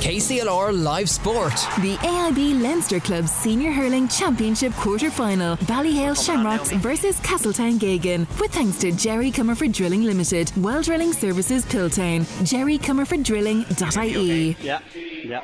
KCLR Live Sport. The AIB Leinster Club Senior Hurling Championship quarter final. Ballyhale Shamrocks versus Castletown Geoghegan. With thanks to Jerry Comerford Drilling Limited, Well Drilling Services Piltown, Jerry Comerford Drilling.ie. Yeah, yeah.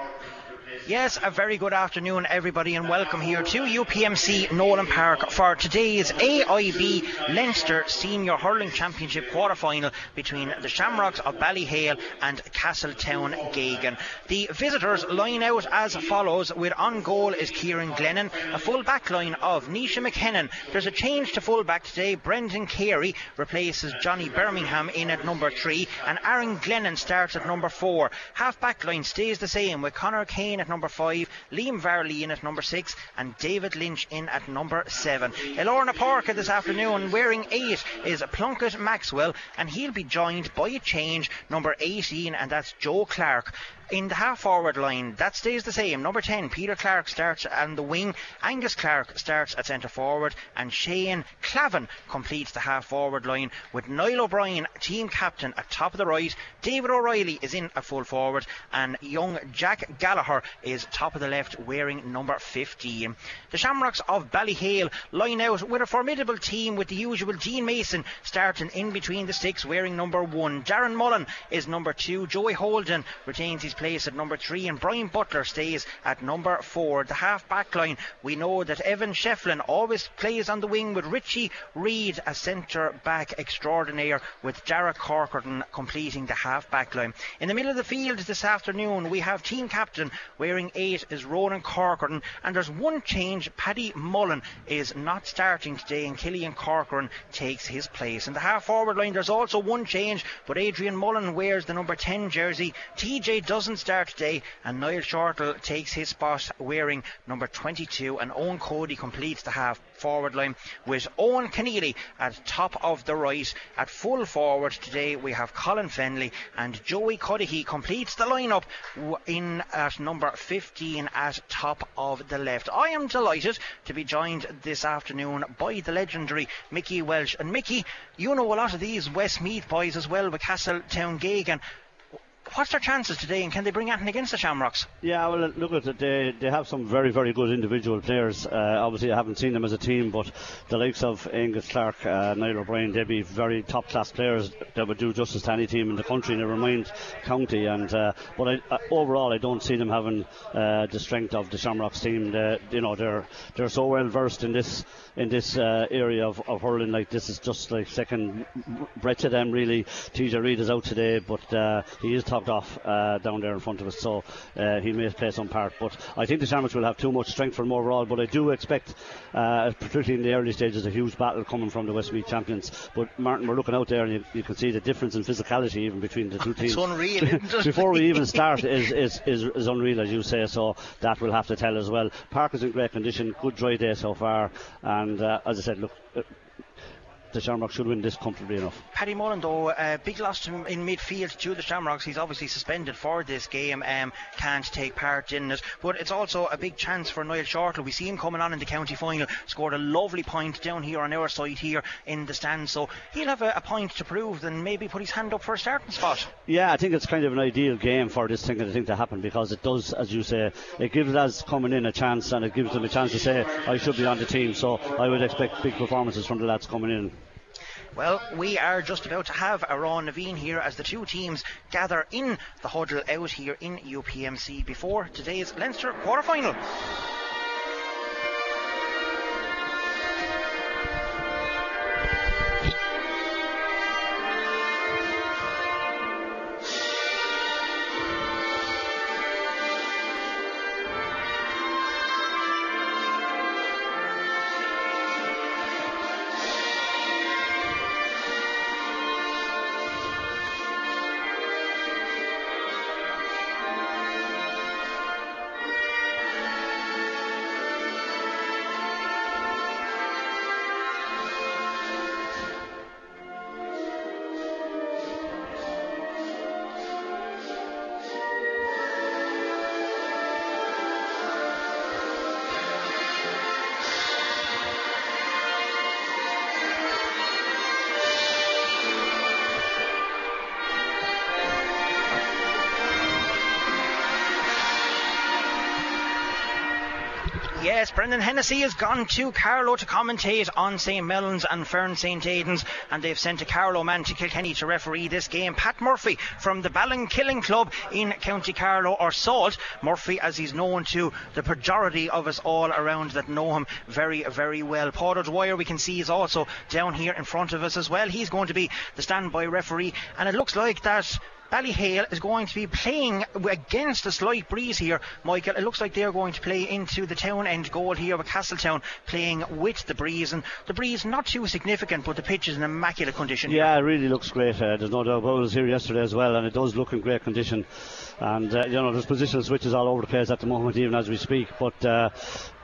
Yes, a very good afternoon, everybody, and welcome here to UPMC Nowlan Park for today's AIB Leinster Senior Hurling Championship quarter final between the Shamrocks of Ballyhale and Castletown Geoghegan. The visitors line out as follows with on goal is Kieran Glennon, a full back line of Nisha McKinnon. There's a change to full back today. Brendan Carey replaces Johnny Birmingham in at number three, and Aaron Glennon starts at number four. Half back line stays the same with Connor Kane at number five, Liam Varley in at number six, and David Lynch in at number seven. Elorna Parker this afternoon wearing eight is Plunkett Maxwell, and he'll be joined by a change, number 18, and that's Joe Clark in the half forward line, that stays the same. Number 10, Peter Clark starts on the wing. Angus Clark starts at centre forward. And Shane Clavin completes the half forward line with Niall O'Brien, team captain, at top of the right. David O'Reilly is in at full forward. And young Jack Gallagher is top of the left wearing number 15. The Shamrocks of Ballyhale line out with a formidable team with the usual Dean Mason starting in between the sticks wearing number 1. Darren Mullen is number 2. Joey Holden retains his place at number three, and Brian Butler stays at number four. The half back line, we know that Evan Shefflin always plays on the wing with Richie Reid, a centre back extraordinaire, with Jarrett Corcoran completing the half back line. In the middle of the field this afternoon, we have team captain wearing eight is Ronan Corcoran, and there's one change. Paddy Mullen is not starting today, and Killian Corcoran takes his place. In the half forward line, there's also one change, but Adrian Mullen wears the number 10 jersey. TJ doesn't start today, and Niall Shortall takes his spot wearing number 22, and Owen Cody completes the half forward line with Owen Keneally at top of the right. At full forward today, we have Colin Fennelly and Joey Cuddihy completes the lineup in at number 15 at top of the left. I am delighted to be joined this afternoon by the legendary Mickey Welsh. And Mickey, you know a lot of these Westmeath boys as well with Castletown Geoghegan what's their chances today, and can they bring anything against the Shamrocks? Yeah, well, look at it. They, they have some very, very good individual players. Uh, obviously, I haven't seen them as a team, but the likes of Angus Clark, uh, Niall O'Brien, they'd be very top class players that would do justice to any team in the country, never mind county. And uh, but I, uh, overall, I don't see them having uh, the strength of the Shamrocks team. They, you know, they're they're so well versed in this in this uh, area of, of hurling. Like this is just like second breath to them. Really, TJ Reid is out today, but he is talked off uh, down there in front of us, so uh, he may play some part. But I think the Shamrocks will have too much strength for him overall. But I do expect, uh, particularly in the early stages, a huge battle coming from the Westmeath champions. But Martin, we're looking out there, and you, you can see the difference in physicality even between the two teams. It's unreal. Before we even start, is, is, is, is unreal as you say. So that will have to tell as well. Park is in great condition, good dry day so far, and uh, as I said, look the Shamrocks should win this comfortably enough. Paddy Mullen, though, uh, big loss in midfield to the Shamrocks. He's obviously suspended for this game, um, can't take part in it. But it's also a big chance for Niall Shortall. We see him coming on in the county final, scored a lovely point down here on our side here in the stand. So he'll have a, a point to prove and maybe put his hand up for a starting spot. Yeah, I think it's kind of an ideal game for this thing, I think, to happen because it does, as you say, it gives us coming in a chance and it gives them a chance to say, I should be on the team. So I would expect big performances from the lads coming in. Well, we are just about to have Amhrán na bhFiann here as the two teams gather in the huddle out here in UPMC before today's Leinster quarter Yes, Brendan Hennessy has gone to Carlow to commentate on St. Mullins and Fern St. Aidan's, and they've sent a Carlow man to Kilkenny to referee this game. Pat Murphy from the Ballinkillen Club in County Carlow, or Salt. Murphy, as he's known to the majority of us all around that know him very, very well. Paul Dwyer, we can see, is also down here in front of us as well. He's going to be the standby referee, and it looks like that Ballyhale is going to be playing against a slight breeze here, Michael. It looks like they're going to play into the town end goal here with Castletown playing with the breeze. And the breeze not too significant, but the pitch is in immaculate condition. Yeah, here. it really looks great. Uh, there's no doubt about it. Was here yesterday as well, and it does look in great condition. And, uh, you know, there's positional switches all over the place at the moment, even as we speak. But, uh,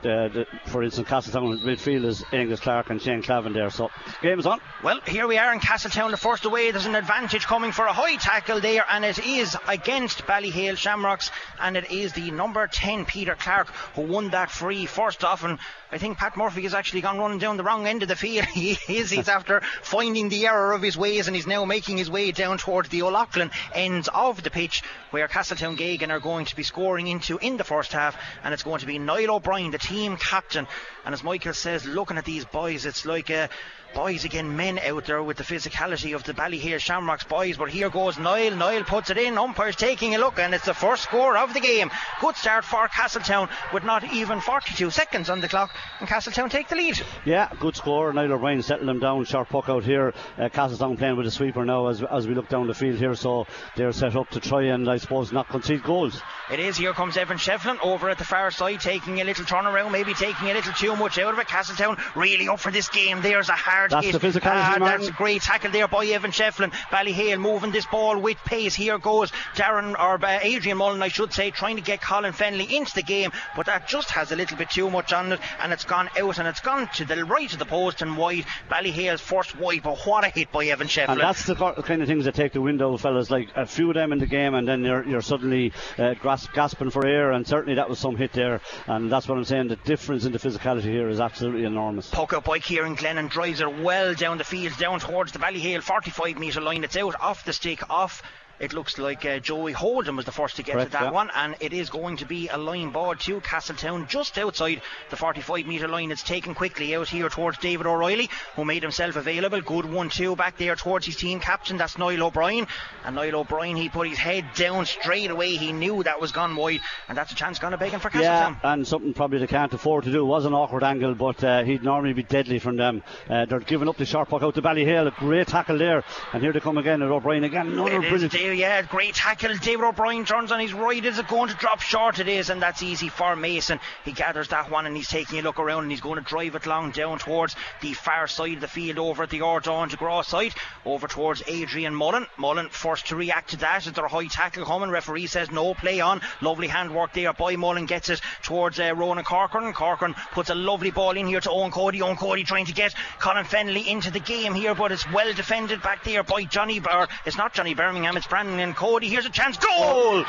the, the, for instance, Castletown midfield is Angus Clark and Shane Clavin there. So, game is on. Well, here we are in Castletown, the first away. There's an advantage coming for a high tackle there, and it is against Ballyhale Shamrocks, and it is the number 10, Peter Clark, who won that free first off. And I think Pat Murphy has actually gone running down the wrong end of the field. he is. He's after finding the error of his ways, and he's now making his way down towards the O'Loughlin ends of the pitch, where Castletown Geoghegan are going to be scoring into in the first half, and it's going to be Niall O'Brien, the team captain. And as Michael says, looking at these boys, it's like a boys again, men out there with the physicality of the Ballyhale Shamrocks boys. But here goes Niall. Niall puts it in. Umpire's taking a look, and it's the first score of the game. Good start for Castletown with not even 42 seconds on the clock, and Castletown take the lead. Yeah, good score. Niall O'Brien settled them down. Sharp puck out here. Uh, Castletown playing with a sweeper now as, as we look down the field here. So they're set up to try and, I suppose, not concede goals. It is. Here comes Evan Shefflin over at the far side, taking a little turnaround, maybe taking a little too much out of it. Castletown really up for this game. There's a hard that's. The physicality, ah, that's a great tackle there by Evan Shefflin. Ballyhale moving this ball with pace. Here goes Darren or uh, Adrian Mullen, I should say, trying to get Colin Fennelly into the game, but that just has a little bit too much on it, and it's gone out and it's gone to the right of the post and wide. Ballyhale's first wide, but what a hit by Evan Shefflin. And that's the kind of things that take the window, fellas. Like a few of them in the game, and then you're, you're suddenly uh, gasping for air, and certainly that was some hit there. And that's what I'm saying. The difference in the physicality here is absolutely enormous. Puck up by Kieran Glennon drives it well down the field, down towards the Ballyhale 45 metre line. It's out off the stick, off it looks like uh, Joey Holden was the first to get Correct, to that yeah. one, and it is going to be a line ball to Castletown just outside the 45 metre line. It's taken quickly out here towards David O'Reilly, who made himself available. Good 1 2 back there towards his team captain, that's Niall O'Brien. And Niall O'Brien, he put his head down straight away. He knew that was gone wide, and that's a chance gone to begging for Castletown. Yeah, and something probably they can't afford to do. It was an awkward angle, but uh, he'd normally be deadly from them. Uh, they're giving up the sharp puck out to Ballyhale. A great tackle there, and here they come again at O'Brien again. Another It brilliant. Yeah, great tackle. David O'Brien turns on his right. Is it going to drop short? It is, and that's easy for Mason. He gathers that one and he's taking a look around and he's going to drive it long down towards the far side of the field over at the Ordawn to Graw side, over towards Adrian Mullen. Mullen forced to react to that. Is there a high tackle coming? Referee says no, play on. Lovely handwork there by Mullen. Gets it towards uh, Ronan Corcoran. Corcoran puts a lovely ball in here to Owen Cody. Owen Cody trying to get Colin Fennelly into the game here, but it's well defended back there by Johnny. Or it's not Johnny Birmingham, it's Brandon and Cody. Here's a chance. Goal!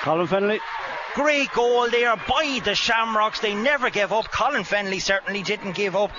Colin Fennelly. Great goal there by the Shamrocks. They never gave up. Colin Fennelly certainly didn't give up.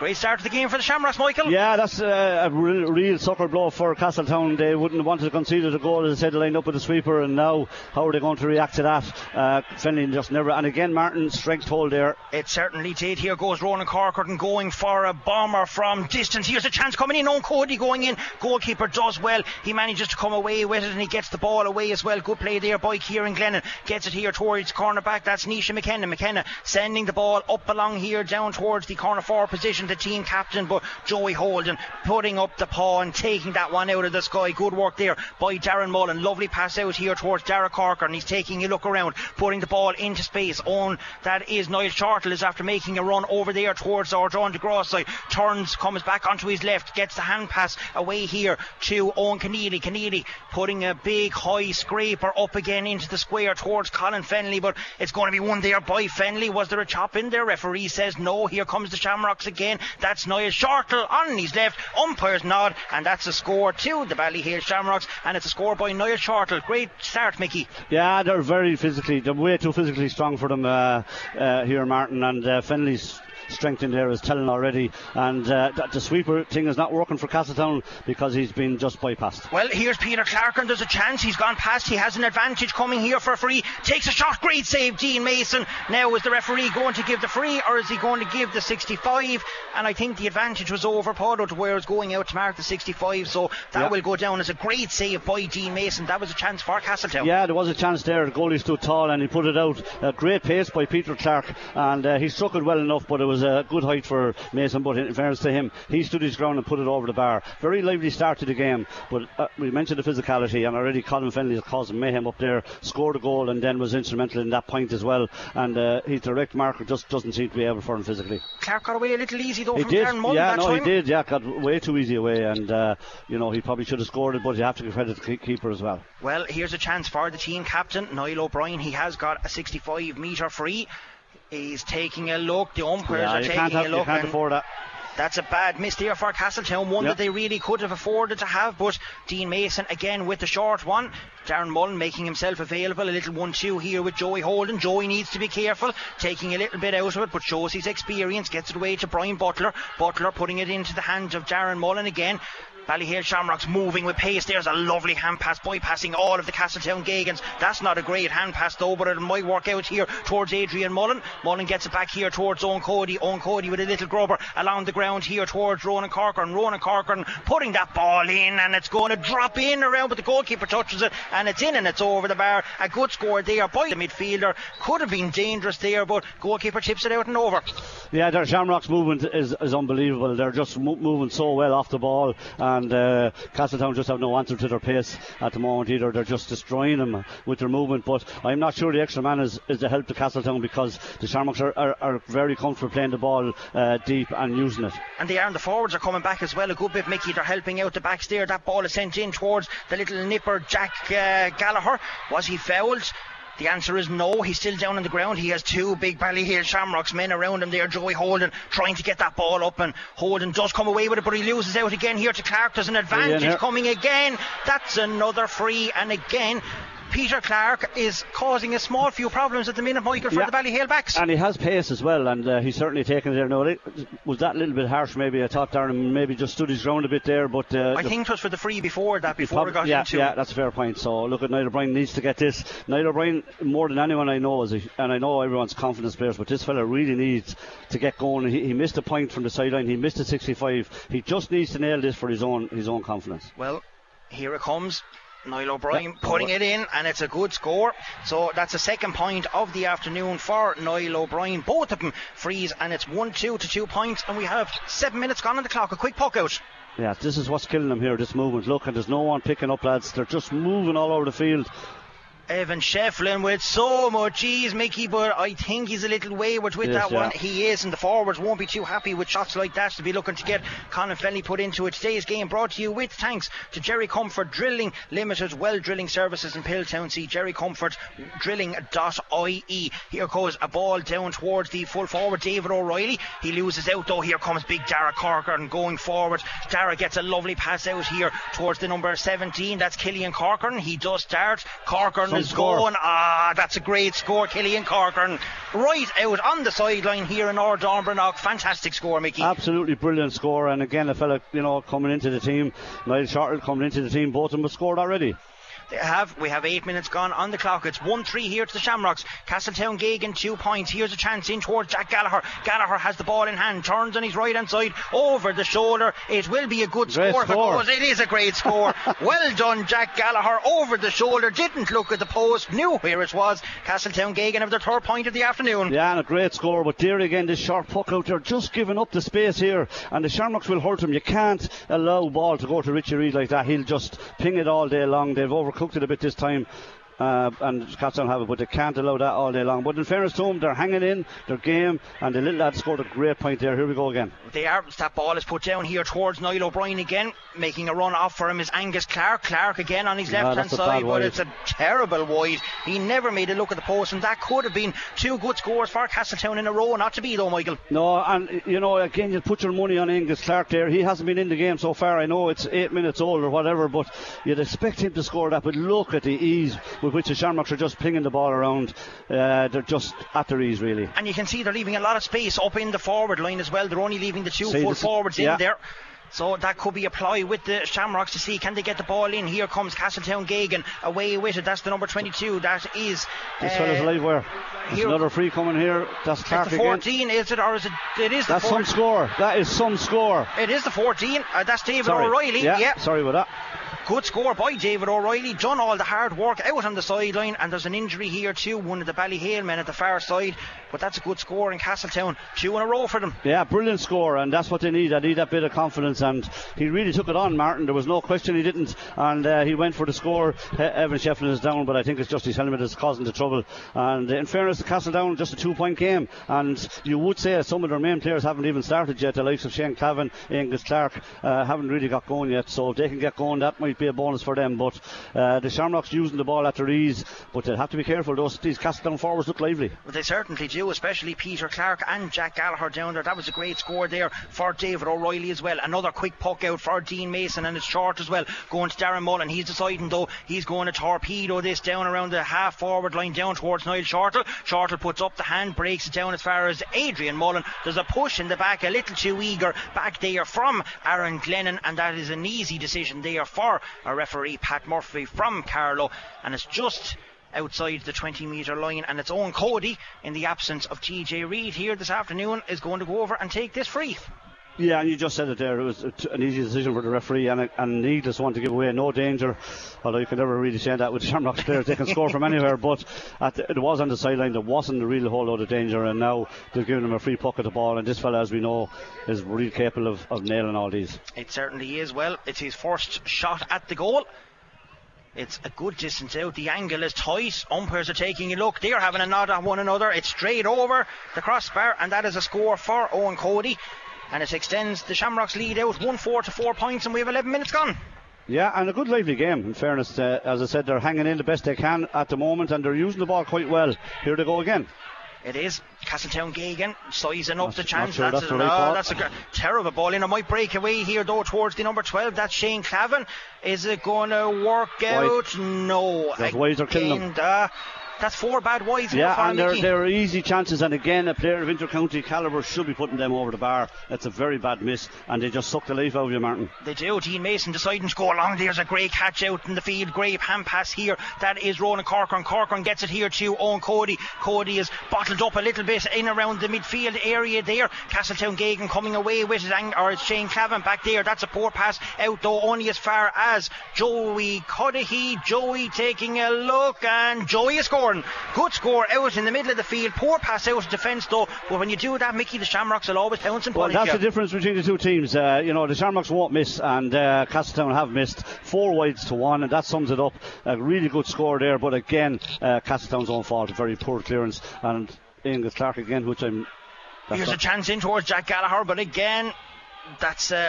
Great start to the game for the Shamrocks, Michael. Yeah, that's uh, a real, real sucker blow for Castletown. They wouldn't want to concede a goal, as I said, lined up with the sweeper, and now how are they going to react to that? Uh, just never. And again, Martin strength hold there. It certainly did. Here goes Ronan Corcoran going for a bomber from distance. Here's a chance coming in. Owen Cody going in. Goalkeeper does well. He manages to come away with it and he gets the ball away as well. Good play there by Kieran Glennon. Gets it here towards corner back. That's Nisha McKenna. McKenna sending the ball up along here down towards the corner four position. The team captain, but Joey Holden putting up the paw and taking that one out of the sky. Good work there by Darren Mullen. Lovely pass out here towards Derek Corcoran. He's taking a look around, putting the ball into space. On that is Niall Shortall is after making a run over there towards our John DeGraw side. Turns, comes back onto his left, gets the hand pass away here to Owen Keneally. Keneally putting a big high scraper up again into the square towards Colin Fennelly, but it's going to be one there by Fennelly. Was there a chop in there? Referee says no. Here comes the Shamrocks again. That's Niall Shortall on his left. Umpire's nod, and that's a score to the Ballyhale Shamrocks, and it's a score by Niall Shortall. Great start, Mickey. Yeah, they're very physically, they're way too physically strong for them uh, uh, here, Martin. And uh, Fennelly's strength in there is telling already. And uh, the sweeper thing is not working for Castletown because he's been just bypassed. Well, here's Peter Clark, and there's a chance he's gone past. He has an advantage coming here for free. Takes a shot, great save, Dean Mason. Now, is the referee going to give the free or is he going to give the 65? And I think the advantage was over Paulo to where it's going out to mark the 65. So that yeah. will go down as a great save by Dean Mason. That was a chance for Castletown. Yeah, there was a chance there. The goalie stood tall and he put it out. A great pace by Peter Clark, and uh, he struck it well enough, but it was a good height for Mason. But in fairness to him, he stood his ground and put it over the bar. Very lively start to the game, but uh, we mentioned the physicality, and already Colin Fennelly has caused mayhem up there, scored a goal, and then was instrumental in that point as well. And uh, his direct marker just doesn't seem to be able for him physically. Clark got away a little easy though he from did. Darren Mullen Yeah, no, time. he did. Yeah, got way too easy away, and uh, you know he probably should have scored it, but you have to give credit to the keeper as well. Well, here's a chance for the team captain Niall O'Brien. He has got a 65 metre free. He's taking a look. The umpires yeah, are taking have, a look. You can't afford that. That's a bad miss there for Castletown, one yep. that they really could have afforded to have. But Dean Mason again with the short one. Darren Mullen making himself available. A little 1 2 here with Joey Holden. Joey needs to be careful, taking a little bit out of it, but shows his experience. Gets it away to Brian Butler. Butler putting it into the hands of Darren Mullen again. Ballyhale Shamrocks moving with pace. There's a lovely hand pass, bypassing all of the Castletown Geoghegan. That's not a great hand pass though, but it might work out here towards Adrian Mullen. Mullen gets it back here towards Owen Cody. Owen Cody with a little grubber along the ground here towards Ronan Corcoran. Ronan Corcoran putting that ball in and it's going to drop in around, but the goalkeeper touches it and it's in and it's over the bar. A good score there by the midfielder. Could have been dangerous there, but goalkeeper chips it out and over. Yeah, their Shamrock's movement is, is unbelievable. They're just mo- moving so well off the ball. And uh, Castletown just have no answer to their pace at the moment either. They're just destroying them with their movement. But I'm not sure the extra man is, is to help to Castletown because the Shamrocks are, are, are very comfortable playing the ball uh, deep and using it. And they are, and the forwards are coming back as well a good bit. Mickey, they're helping out the backs there. That ball is sent in towards the little nipper Jack uh, Gallagher. Was he fouled? The answer is no. He's still down on the ground. He has two big Ballyhale Shamrocks men around him there. Joey Holden trying to get that ball up, and Holden does come away with it, but he loses out again here to Clark. There's an advantage coming again. That's another free, and again Peter Clark is causing a small few problems at the minute, Michael, for yeah. the Ballyhale backs. And he has pace as well, and uh, he's certainly taken it there. No, was that a little bit harsh? Maybe I thought Darren maybe just stood his ground a bit there, but uh, I think it was for the free before that, before prob- got yeah, into. Yeah, that's a fair point. So look at Niall O'Brien needs to get this. Niall O'Brien, more than anyone I know, is a, and I know everyone's confidence players, but this fella really needs to get going. He, he missed a point from the sideline. He missed a 65. He just needs to nail this for his own his own confidence. Well, here it comes. Niall O'Brien putting it in, and it's a good score. So that's the second point of the afternoon for Niall O'Brien. Both of them freeze, and it's 1 2 to 2 points, and we have seven minutes gone on the clock. A quick puck out. Yeah, this is what's killing them here, this movement. Look, and there's no one picking up, lads. They're just moving all over the field. Evan Shefflin with so much ease, Mickey, but I think he's a little wayward with yes, that yeah. one. He is, and the forwards won't be too happy with shots like that to be looking to get Colin Fennelly put into it. Today's game brought to you with thanks to Jerry Comerford Drilling Limited, well drilling services in Piltown. See Jerry Comerford Drilling.ie. Here goes a ball down towards the full forward, David O'Reilly. He loses out though. Here comes big Dara Corcoran going forward. Dara gets a lovely pass out here towards the number 17. That's Killian Corcoran. He does start. Corcoran is score. going. Ah, that's a great score, Killian Corcoran. Right out on the sideline here in Ardonbrannock. Fantastic score, Mickey. Absolutely brilliant score. And again, a fella, you know, coming into the team, Niall Shortall coming into the team, both of them have scored already. Have. We have eight minutes gone on the clock. It's 1 3 here to the Shamrocks. Castletown Geoghegan, two points. Here's a chance in towards Jack Gallagher. Gallagher has the ball in hand, turns on his right hand side, over the shoulder. It will be a good great score, score. It, it is a great score. well done, Jack Gallagher. Over the shoulder, didn't look at the post, knew where it was. Castletown Geoghegan have their third point of the afternoon. Yeah, and a great score. But there again, this sharp puck out there, just giving up the space here. And the Shamrocks will hurt him. You can't allow ball to go to Richie Reid like that. He'll just ping it all day long. They've overcooked it a bit this time. Uh, and Cats don't have it, but they can't allow that all day long. But in fairness to them, they're hanging in their game, and the little lad scored a great point there. Here we go again. They are. That ball is put down here towards Niall O'Brien again, making a run off for him is Angus Clark. Clark again on his left hand side, but it's a terrible wide. He never made a look at the post, and that could have been two good scores for Castletown in a row. Not to be though, Michael. No, and you know, again, you put your money on Angus Clark there. He hasn't been in the game so far. I know it's eight minutes old or whatever, but you'd expect him to score that. But look at the ease with which the Shamrocks are just pinging the ball around. Uh, they're just at their ease, really. And you can see they're leaving a lot of space up in the forward line as well. They're only leaving the two See, full forwards yeah. in there. So that could be a ploy with the Shamrocks to see can they get the ball in. Here comes Castletown Geoghegan away with it. That's the number 22. That is. This uh, fella's live where? Here- another free coming here. That's Clark the again. is it? Or is it? It is the That's some score. That is some score. It is the 14. Uh, that's David Sorry. O'Reilly. Yeah, Yep. sorry about that. Good score by David O'Reilly. Done all the hard work out on the sideline, and there's an injury here too. One of the Ballyhale men at the far side, but that's a good score in Castletown. Two in a row for them. Yeah, brilliant score, and that's what they need. They need that bit of confidence, and he really took it on, Martin. There was no question he didn't, and uh, he went for the score. Evan Shefflin is down, but I think it's just his helmet that's causing the trouble. And in fairness, the Castletown just a two-point game, and you would say some of their main players haven't even started yet. The likes of Shane Clavin, Angus Clark, uh, haven't really got going yet. So if they can get going, that might be a bonus for them. But uh, the Shamrocks using the ball at their ease, but they'll have to be careful. Those these Castletown forwards look lively. But they certainly do, especially Peter Clark and Jack Gallagher down there. That was a great score there for David O'Reilly as well. Another quick puck out for Dean Mason, and it's short as well. Going to Darren Mullen. He's deciding though he's going to torpedo this down around the half forward line down towards Niall Shortall. Shortall puts up the hand, breaks it down as far as Adrian Mullen. There's a push in the back, a little too eager back there from Aaron Glennon, and that is an easy decision there for a referee, Pat Murphy from Carlow, and it's just outside the 20 metre line and its own Cody in the absence of TJ Reid here this afternoon is going to go over and take this free Yeah, and you just said it there. It was an easy decision for the referee and a, and needless one to give away. No danger, although you can never really say that with Shamrocks players. They can score from anywhere, but the, it was on the sideline. There wasn't a real whole lot of danger, and now they're giving him a free at the ball. And this fella, as we know, is really capable of, of nailing all these. it certainly is well it's his first shot at the goal it's a good distance out. The angle is tight. Umpires are taking a look. They're having a nod at one another. It's straight over the crossbar, and that is a score for Owen Cody. And it extends the Shamrocks lead out 1 4 to 4 points, and we have 11 minutes gone. Yeah, and a good lively game. In fairness, uh, as I said, they're hanging in the best they can at the moment, and they're using the ball quite well. Here they go again. It is Castletown Geoghegan sizing up the chance. sure that's, that's a, right no, that's a terrible ball in. It might break away here though towards the number 12. That's Shane Clavin. Is it going to work out? No. Those wides are killing them. Again, uh, that's four bad wides. Yeah, and they're, they're easy chances. And again, a player of intercounty calibre should be putting them over the bar. That's a very bad miss, and they just suck the life out of you, Martin. They do. Dean Mason deciding to go along. There's a great catch out in the field. Great hand pass here. That is Ronan Corcoran. Corcoran gets it here to Owen Cody. Cody is bottled up a little bit in around the midfield area there. Castletown Geoghegan coming away with it. Or it's Shane Clavin back there. That's a poor pass out though, only as far as Joey Cuddihy. Joey taking a look and Joey is scoring. Good score out in the middle of the field. Poor pass out of defence though. But when you do that, Mickey, the Shamrocks will always pounce and Well, that's you. the difference between the two teams. Uh, you know, the Shamrocks won't miss, and uh, Castletown have missed four wides to one, and that sums it up. A really good score there, but again, uh, Castletown's own fault. Very poor clearance, and Angus Clark again, which I'm. Here's a chance in towards Jack Gallagher, but again, that's uh,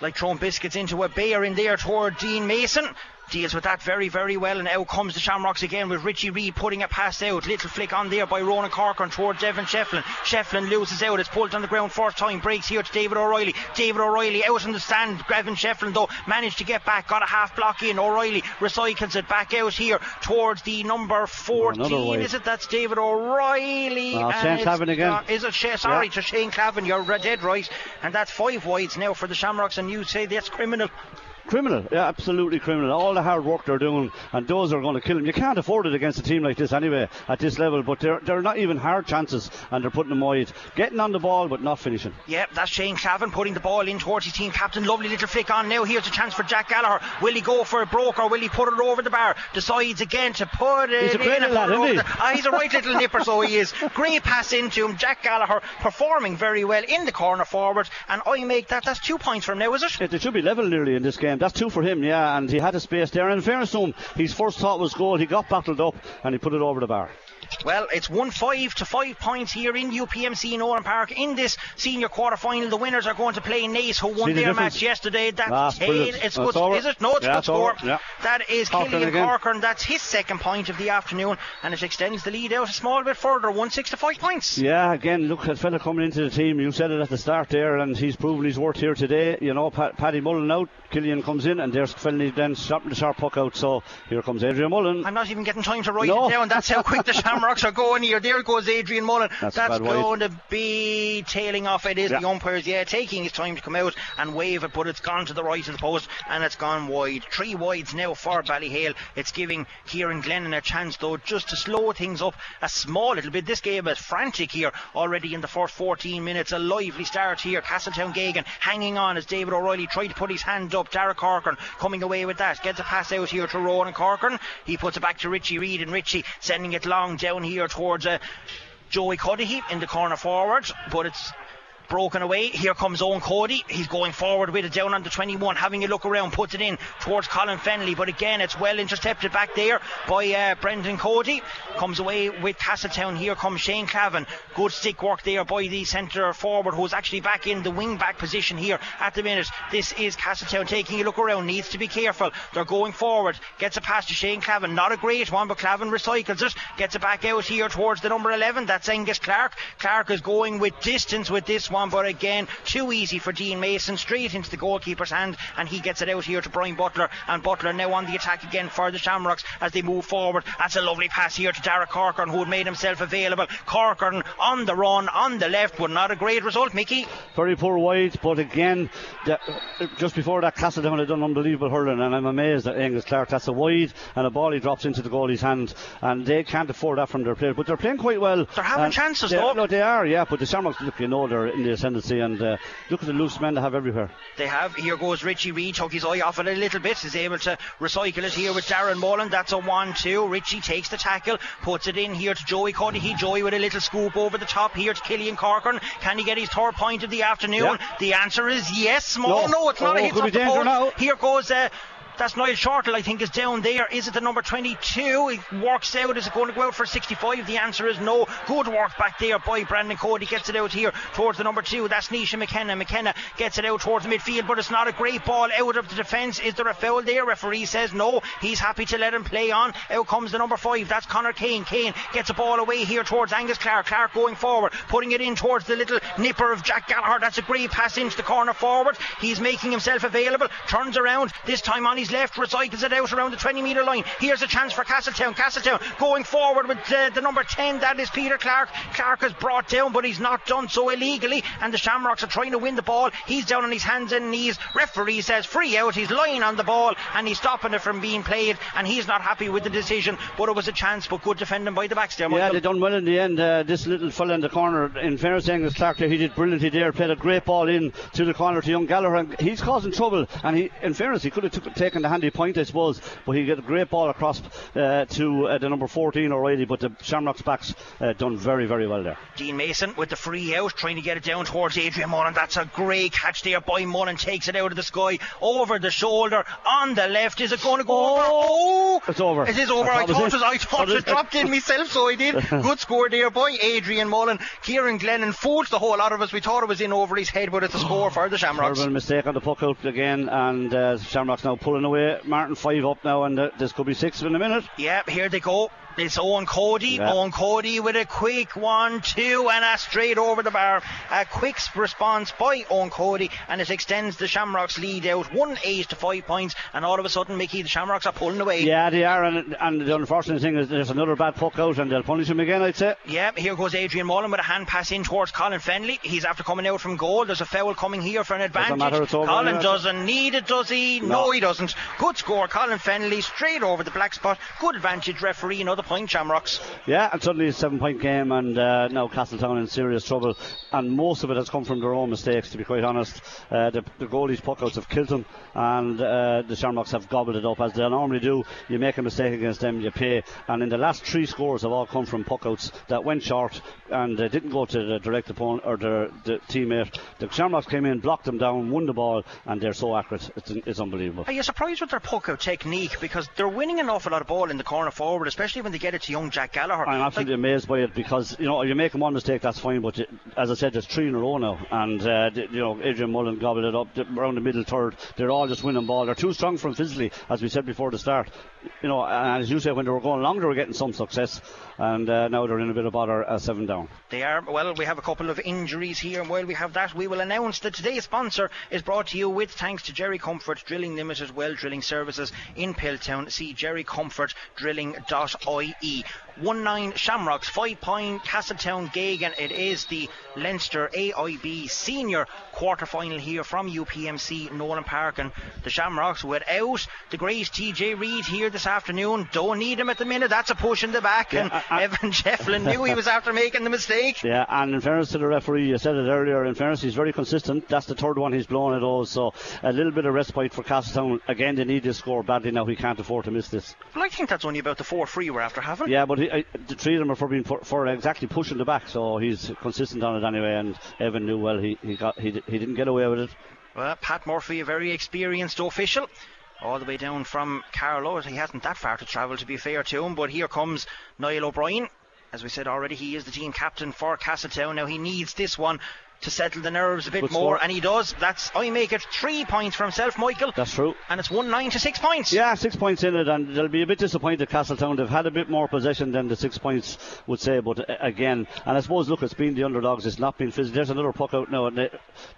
like throwing biscuits into a bear in there toward Dean Mason. Deals with that very, very well, and out comes the Shamrocks again with Richie Reid putting a pass out. Little flick on there by Ronan Corcoran towards Evan Shefflin. Shefflin loses out. It's pulled on the ground first time. Breaks here to David O'Reilly. David O'Reilly out in the stand. Evan Shefflin, though, managed to get back. Got a half block in. O'Reilly recycles it back out here towards the number Another 14. wide. Is it? That's David O'Reilly. Shane Clavin again. is it sorry Yeah. to Shane Clavin, you're dead right. And that's five wides now for the Shamrocks, and you say that's criminal. Criminal, yeah, absolutely criminal. All the hard work they're doing, and those are going to kill them. You can't afford it against a team like this anyway, at this level, but they're, they're not even hard chances, and they're putting them wide. Getting on the ball, but not finishing. Yep, that's Shane Clavin putting the ball in towards his team captain. Lovely little flick on now. Here's a chance for Jack Gallagher. Will he go for a broke or will he put it over the bar? Decides again to put it He's a great in. lad, isn't he? the- Ah, he's a right little nipper, so he is. Great pass into him. Jack Gallagher performing very well in the corner forward. And I make that. That's two points from now, is it? It, it should be level nearly in this game. That's two for him, yeah, and he had a space there. And in fairness to him, his first thought was goal. He got battled up and he put it over the bar. Well, it's 1 5 to 5 points here in UPMC Nowlan Park in this senior quarter final. The winners are going to play Naas, who won See their difference? match yesterday. That's ten- bullet. It's That's good. Is it? No, it's Yeah, good score. Yeah. That is Corcoran Killian again. Corcoran. That's his second point of the afternoon, and it extends the lead out a small bit further 1 6 to 5 points. Yeah, again, look, that fella coming into the team, you said it at the start there, and he's proven his worth here today. You know, Pat, Paddy Mullen out, Killian comes in, and there's Fennelly then stopping the sharp puck out. So here comes Adrian Mullen. I'm not even getting time to write No. it down. That's how quick the Shamrocks are going here. There goes Adrian Mullen. That's wide. going to be tailing off. It is Yeah. the umpires, yeah, taking his time to come out and wave it, but it's gone to the right of the post and it's gone wide. Three wides now for Ballyhale. It's giving Kieran Glennon a chance, though, just to slow things up a small little bit. This game is frantic here already in the first 14 minutes. A lively start here. Castletown Geoghegan hanging on as David O'Reilly tried to put his hand up. Dara Corcoran coming away with that. Gets a pass out here to Ronan Corcoran. He puts it back to Richie Reid, and Richie sending it long down here towards uh, Joey Cuddihy in the corner forward, but it's broken away. Here comes Owen Cody. He's going forward with it down under 21, having a look around, puts it in towards Colin Fennelly. But again, it's well intercepted back there by uh, Brendan Cody. Comes away with Castletown. Here comes Shane Clavin. Good stick work there by the centre forward, who's actually back in the wing back position here at the minute. This is Castletown taking a look around. Needs to be careful. They're going forward. Gets a pass to Shane Clavin. Not a great one, but Clavin recycles it. Gets it back out here towards the number 11. That's Angus Clark. Clark is going with distance with this one, but again, too easy for Dean Mason. Straight into the goalkeeper's hand, and he gets it out here to Brian Butler. And Butler now on the attack again for the Shamrocks as they move forward. That's a lovely pass here to Dara Corcoran, who had made himself available. Corcoran on the run, on the left, but not a great result, Mickey. Very poor wide, but again, the, uh, just before that, Castletown had done unbelievable hurling, and I'm amazed at Angus Clark. That's a wide, and a ball he drops into the goalie's hand, and they can't afford that from their players. But they're playing quite well. They're having chances, they, though. No, they are, yeah. But the Shamrocks, look, you know, they're in the ascendancy, and uh, look at the loose men they have everywhere. They have. Here goes Richie Reid. Took his eye off it a little bit. Is able to recycle it here with Darren Mullen. That's a 1 2. Richie takes the tackle. Puts it in here to Joey Cuddihy. Joey with a little scoop over the top here to Killian Corcoran. Can he get his third point of the afternoon? Yeah. The answer is yes. Small. No. No, it's not. Oh, it hits could off the post. now. Here goes. Uh, that's Niall Shortall, I think, is down there. Is it the number 22? It works out. Is it going to go out for 65? The answer is no. Good work back there by Brandon Cody. Gets it out here towards the number two. That's Nisha McKenna. McKenna gets it out towards the midfield, but it's not a great ball out of the defence. Is there a foul there? Referee says no. He's happy to let him play on. Out comes the number five. That's Connor Kane. Kane gets a ball away here towards Angus Clark. Clark going forward, putting it in towards the little nipper of Jack Gallagher. That's a great pass into the corner forward. He's making himself available. Turns around. This time on his left, recycles it out around the 20 metre line. Here's a chance for Castletown. Castletown going forward with uh, the number 10. That is Peter Clark. Clark is brought down, but he's not done so illegally. And the Shamrocks are trying to win the ball. He's down on his hands and knees. Referee says free out. He's lying on the ball and he's stopping it from being played. And he's not happy with the decision. But it was a chance, but good defending by the backs there. Yeah, Michael. they done well in the end. Uh, this little fella in the corner, in fairness to Angus Clark, there, he did brilliantly there. Played a great ball in to the corner to young Gallagher, and he's causing trouble. And he, in fairness, he could have took, taken the handy point, I suppose, but he got a great ball across uh, to uh, the number 14 already, But the Shamrocks backs uh, done very, very well there. Dean Mason with the free out, trying to get it down towards Adrian Mullen. That's a great catch there by Mullen. Takes it out of the sky, over the shoulder, on the left. Is it going to go over? Oh! It's over. It is over. I I thought it thought was it, it. I thought it dropped in myself, so I did. Good score there by Adrian Mullen. Kieran Glennon fooled the whole lot of us. We thought it was in over his head, but it's a score for the Shamrocks. Horrible mistake on the puck out again, and uh, Shamrocks now pulling away. Martin five up now, and uh, this could be six in a minute. Yep, here they go. It's Owen Cody. Yeah. Owen Cody with a quick one, two, and a straight over the bar. A quick response by Owen Cody, and it extends the Shamrocks lead out one eight to five points. And all of a sudden, Mickey, the Shamrocks are pulling away. Yeah, they are, and, and the unfortunate thing is there's another bad puck out, and they'll punish him again, I'd say. Yep, here goes Adrian Mullen with a hand pass in towards Colin Fennelly. He's after coming out from goal. There's a foul coming here for an advantage. matter, it's over Colin anyway. doesn't need it, does he? No. No. he doesn't. Good score, Colin Fennelly, straight over the black spot. Good advantage, referee. Another point, Shamrocks. Yeah, and suddenly a seven point game, and uh, now Castletown in serious trouble. And most of it has come from their own mistakes, to be quite honest. Uh, the, the goalies' puckouts have killed them, and uh, the Shamrocks have gobbled it up as they normally do. You make a mistake against them, you pay. And in the last three scores have all come from puckouts that went short and uh, didn't go to the direct opponent or the, the teammate. The Shamrocks came in, blocked them down, won the ball, and they're so accurate. It's, it's unbelievable. Are you surprised? with their puck out technique because they're winning an awful lot of ball in the corner forward, especially when they get it to young Jack Gallagher. I'm absolutely like, amazed by it because you know you make one mistake, that's fine, but as I said, there's three in a row now, and uh, you know Adrian Mullen gobbled it up around the middle third. They're all just winning ball. They're too strong from physically, as we said before the start. You know, and as you say, when they were going long, they were getting some success, and uh, now they're in a bit of bother, uh, seven down. They are. Well, we have a couple of injuries here, and while we have that, we will announce that today's sponsor is brought to you with thanks to Jerry Comerford Drilling Limited Well Drilling Services in Piltown. See jerrycomerforddrilling.ie. 1 9 Shamrocks, 5 point Castletown Geoghegan. It is the Leinster AIB senior quarter final here from UPMC Nowlan Park. And the Shamrocks without the great TJ Reid here this afternoon. Don't need him at the minute. That's a push in the back. Yeah, and I, I, Evan Shefflin knew he was after making the mistake. Yeah, and in fairness to the referee, you said it earlier, in fairness, he's very consistent. That's the third one he's blown at all. So a little bit of respite for Castletown. Again, they need to score badly now. He can't afford to miss this. Well, I think that's only about the 4 3 we're after having. Yeah, but I, uh, the three of them are for being for, for, exactly pushing the back, so he's consistent on it anyway. And Evan knew well he he got he, he didn't get away with it. Well, Pat Murphy, a very experienced official. All the way down from Carlow. He hasn't that far to travel, to be fair to him. But here comes Niall O'Brien. As we said already, he is the team captain for Castletown. Now he needs this one to settle the nerves a bit Good more, score. and he does. That's I make it three points for himself, Michael. That's true. And it's one nine to six points. Yeah, six points in it, and they'll be a bit disappointed. Castletown they've had a bit more possession than the six points would say, but uh, again, and I suppose look, it's been the underdogs. It's not been physical. There's another puck out now, and they,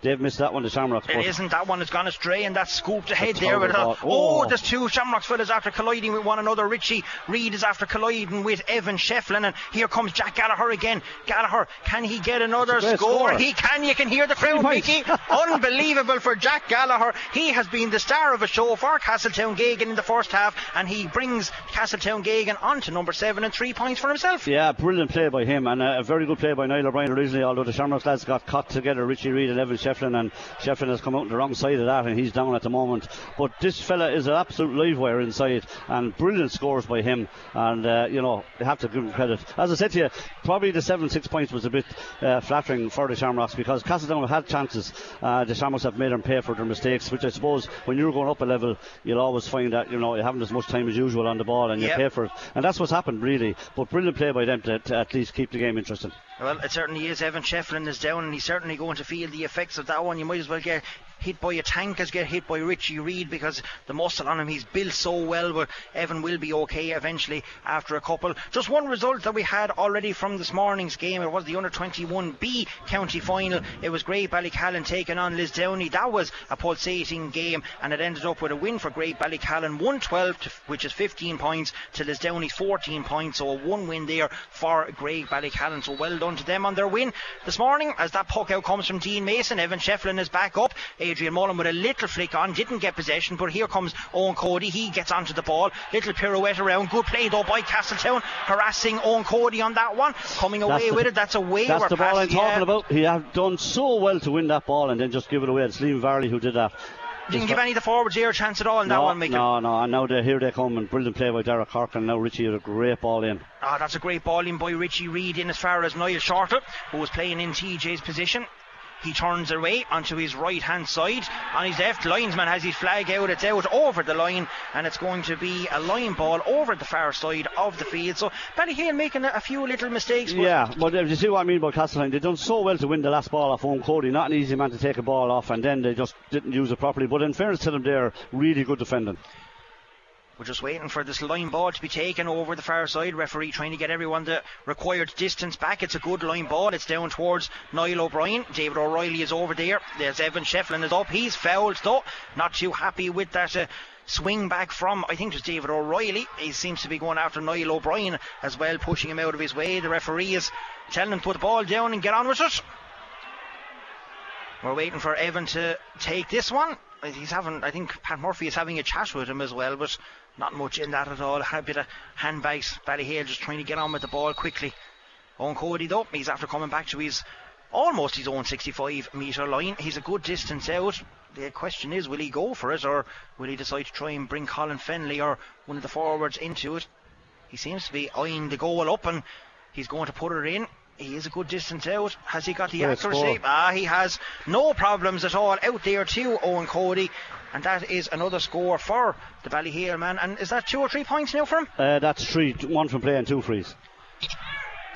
they've missed that one. The Shamrocks. It isn't that one. has gone astray, and that's scooped ahead there. With oh, oh, there's two Shamrocks fellas after colliding with one another. Richie Reid is after colliding with Evan Shefflin, and here comes Jack Gallagher again. Gallagher, can he get another score? score? He can. And you can hear the crowd Mickey. Unbelievable for Jack Gallagher. He has been the star of a show for Castletown Geoghegan in the first half, and he brings Castletown Geoghegan on to number seven and three points for himself. Yeah, brilliant play by him, and a, very good play by Niall O'Brien originally, although the Shamrocks lads got caught together, Richie Reid and Evan Shefflin, and Shefflin has come out on the wrong side of that, and he's down at the moment. But this fella is an absolute live wire inside, and brilliant scores by him, and uh, you know, you have to give him credit. As I said to you, probably the 7 6 points was a bit uh, flattering for the Shamrocks because Castletown had chances. Uh, the Shamrocks have made them pay for their mistakes, which I suppose when you're going up a level, you'll always find that you know you haven't as much time as usual on the ball and you yep. pay for it. And that's what's happened really. But brilliant play by them to, to at least keep the game interesting. Well, it certainly is. Evan Shefflin is down, and he's certainly going to feel the effects of that one. You might as well get hit by a tank as get hit by Richie Reid because the muscle on him he's built so well but Evan will be okay eventually after a couple. Just one result that we had already from this morning's game. It was the under 21B county final. It was Graigue-Ballycallan taking on Lisdowney that was a pulsating game and it ended up with a win for Graigue-Ballycallan 112 to, which is 15 points to Lisdowney 14 points. So a one win there for Graigue-Ballycallan. So well done to them on their win this morning as that puck out comes from Dean Mason. Evan Shefflin is back up Adrian Mullen with a little flick on, didn't get possession, but here comes Owen Cody. He gets onto the ball, little pirouette around. Good play though by Castletown, harassing Owen Cody on that one, coming away the, with it. That's a way. That's the ball I'm talking yeah. about. He have done so well to win that ball and then just give it away. It's Liam Varley who did that. Didn't give any of the forwards here a chance at all in no, that one, Michael. No, no, and now here they come and brilliant play by Derek and now Richie had a great ball in. Ah, oh, that's a great ball in by Richie Reid in as far as Niall Shortall, who was playing in TJ's position. He turns away onto his right hand side. On his left, linesman has his flag out. It's out over the line, and it's going to be a line ball over the far side of the field. So Ballyhale making a, few little mistakes. But yeah, but uh, you see what I mean by Castletown? They've done so well to win the last ball off Owen Cody. Not an easy man to take a ball off, and then they just didn't use it properly. But in fairness to them, they're really good defending. We're just waiting for this line ball to be taken over the far side. Referee trying to get everyone the required distance back. It's a good line ball. It's down towards Niall O'Brien. David O'Reilly is over there. There's Evan Shefflin is up. He's fouled though. Not too happy with that. Uh, swing back from I think it was David O'Reilly. He seems to be going after Niall O'Brien as well, pushing him out of his way. The referee is telling him to put the ball down and get on with it. We're waiting for Evan to take this one. He's having, I think Pat Murphy is having a chat with him as well, but not much in that at all. A bit of handbags. Ballyhale just trying to get on with the ball quickly. Owen Cody though, he's after coming back to his almost his own 65 metre line. He's a good distance out. The question is, will he go for it or will he decide to try and bring Colin Fennelly or one of the forwards into it? He seems to be eyeing the goal up and he's going to put it in. He is a good distance out. Has he got the accuracy? score. Ah, he has no problems at all out there too, Owen Cody. And that is another score for the Ballyhale man. And is that two or three points now for him? Uh, that's three, one from play and two frees.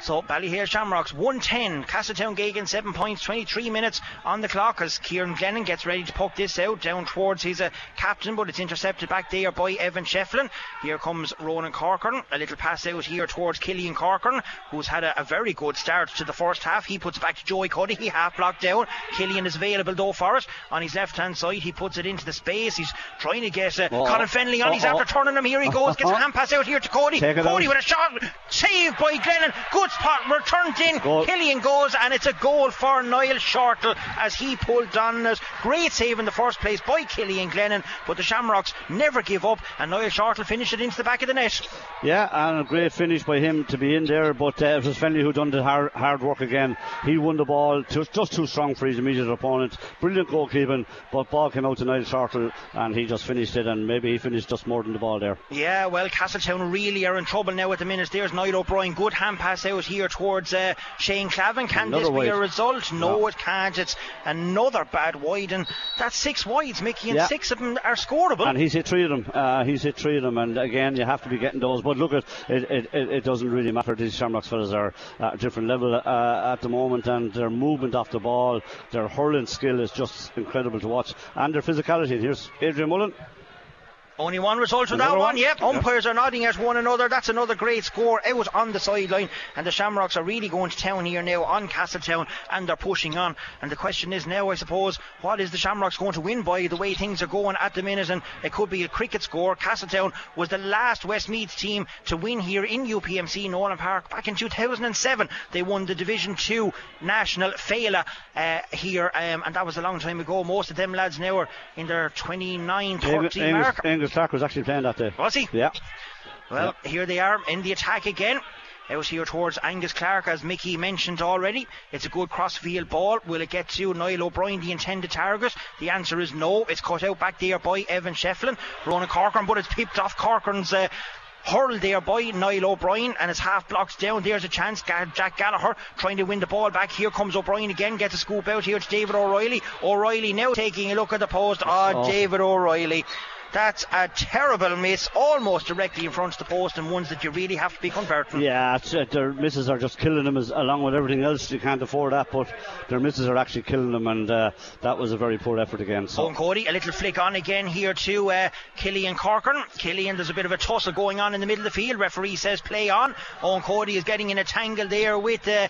So Ballyhale Shamrocks 110, Castletown Geoghegan 7 points, 23 minutes on the clock as Kieran Glennon gets ready to poke this out down towards his uh, captain, but it's intercepted back there by Evan Shefflin. Here comes Ronan Corcoran, a little pass out here towards Killian Corcoran, who's had a, a very good start to the first half. He puts it back to Joey Cuddy, he half blocked down. Killian is available though for it on his left hand side. He puts it into the space. He's trying to get uh, Oh, Colin Fennelly on. oh, He's oh. after turning him. Here he goes, gets a hand pass out here to Cody. Cody out. with a shot, saved by Glennon. Good spot, returned in. Goal. Killian goes, and it's a goal for Niall Shortall as he pulled down it. Great save in the first place by Killian Glennon, but the Shamrocks never give up, and Niall Shortall finished it into the back of the net. Yeah, and a great finish by him to be in there. But uh, it was Fennelly who done the hard, hard work again. He won the ball, just, just too strong for his immediate opponent. Brilliant goalkeeping, but ball came out to Niall Shortall, and he just finished it. And maybe he finished just more than the ball there. Yeah, well, Castletown really are in trouble now at the minute. There's Niall O'Brien. Good hand pass out here towards uh, Shane Clavin. Can Another this be a result? No, No. it can't. It's another bad wide, and that's six wides, Mickey, and Yeah. six of them are scoreable. And he's hit three of them. Uh, he's hit three of them, and again, you have to be getting those. But look, at it, it, it, it doesn't really matter. These Shamrocks fellas are at a different level uh, at the moment, and their movement off the ball, their hurling skill is just incredible to watch, and their physicality. Here's Adrian Mullen. Only one result for that one. one? Yep, umpires are nodding at one another. That's another great score out on the sideline. And the Shamrocks are really going to town here now on Castletown and they're pushing on. And the question is now, I suppose, what is the Shamrocks going to win by the way things are going at the minute? And it could be a cricket score. Castletown was the last Westmeath team to win here in UPMC Nowlan Park back in 2007. They won the Division 2 National Féile uh, here, um, and that was a long time ago. Most of them lads now are in their 29 30 Angus, Angus, mark. Angus Clark was actually playing that day. Was he? Yeah. Well, here they are in the attack again. Out here towards Angus Clark, as Mickey mentioned already. It's a good crossfield ball. Will it get to Niall O'Brien, the intended target? The answer is no. It's cut out back there by Evan Shefflin. Ronan Corcoran, but it's pipped off Corcoran's. Uh, Hurled there by Niall O'Brien and it's half blocked down. There's a chance. Jack Gallagher trying to win the ball back. Here comes O'Brien again. Gets a scoop out here to David O'Reilly. O'Reilly now taking a look at the post. Oh, Oh. David O'Reilly. That's a terrible miss, almost directly in front of the post, and ones that you really have to be converting. Yeah, it's, uh, their misses are just killing them as, along with everything else. You can't afford that, but their misses are actually killing them, and uh, that was a very poor effort again. So Owen Cody, a little flick on again here to uh, Killian Corcoran. Killian, there's a bit of a tussle going on in the middle of the field. Referee says play on. Owen Cody is getting in a tangle there with. Uh,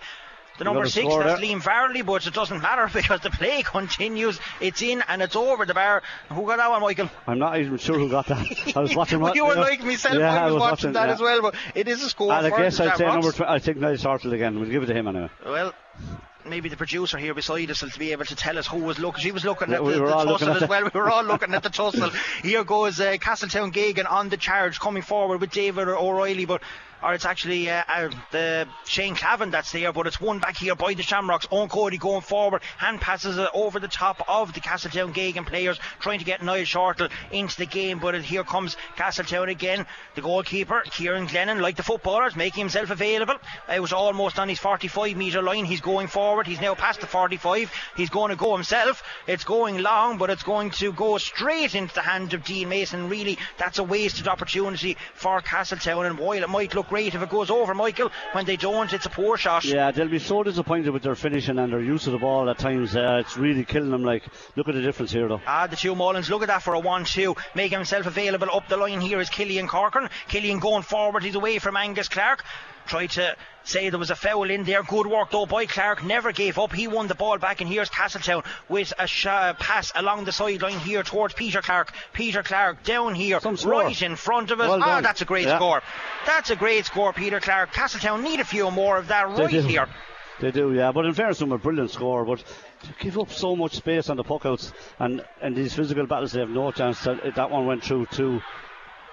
the number six, that's. Liam Varley, but it doesn't matter because the play continues. It's in and it's over the bar. Who got that one, Michael? I'm not even sure who got that. I was watching. Well, what- you were like myself. Yeah, I was, watching, that yeah. as well, but it is a score. And I guess I'd say Shamrocks. number. Tw- I think Niall Shortall again. We'll give it to him anyway. Well, maybe the producer here beside us will be able to tell us who was looking. She was looking at we the, the tussle as well. We were all looking at the tussle. Here goes uh, Castletown Geoghegan on the charge, coming forward with David O'Reilly, but. Or it's actually uh, uh, the Shane Clavin that's there, but it's won back here by the Shamrocks. Owen Cody going forward, hand passes it over the top of the Castletown Geoghegan players, trying to get Niall Shortall into the game. But here comes Castletown again. The goalkeeper, Kieran Glennon, like the footballers, making himself available. It was almost on his 45 metre line. He's going forward. He's now past the 45. He's going to go himself. It's going long, but it's going to go straight into the hand of Dean Mason. Really, that's a wasted opportunity for Castletown. And while it might look great if it goes over, Michael, when they don't, it's a poor shot. Yeah, they'll be so disappointed with their finishing and their use of the ball at times. Uh, it's really killing them. Like, look at the difference here, though. Ah, the two Mullins, look at that for a 1 2. Making himself available up the line here is Killian Corcoran. Killian going forward, he's away from Angus Clark. Tried to say there was a foul in there. Good work though by Clark, never gave up. He won the ball back, and here's Castletown with a sh- uh, pass along the sideline here towards Peter Clark. Peter Clark down here, right in front of us. Well ah, that's a great Yeah. score. That's a great score, Peter Clark. Castletown need a few more of that They right do. here. They do, yeah. But in fairness, them, a brilliant score. But to give up so much space on the puckouts and and these physical battles, they have no chance. To, that one went through too.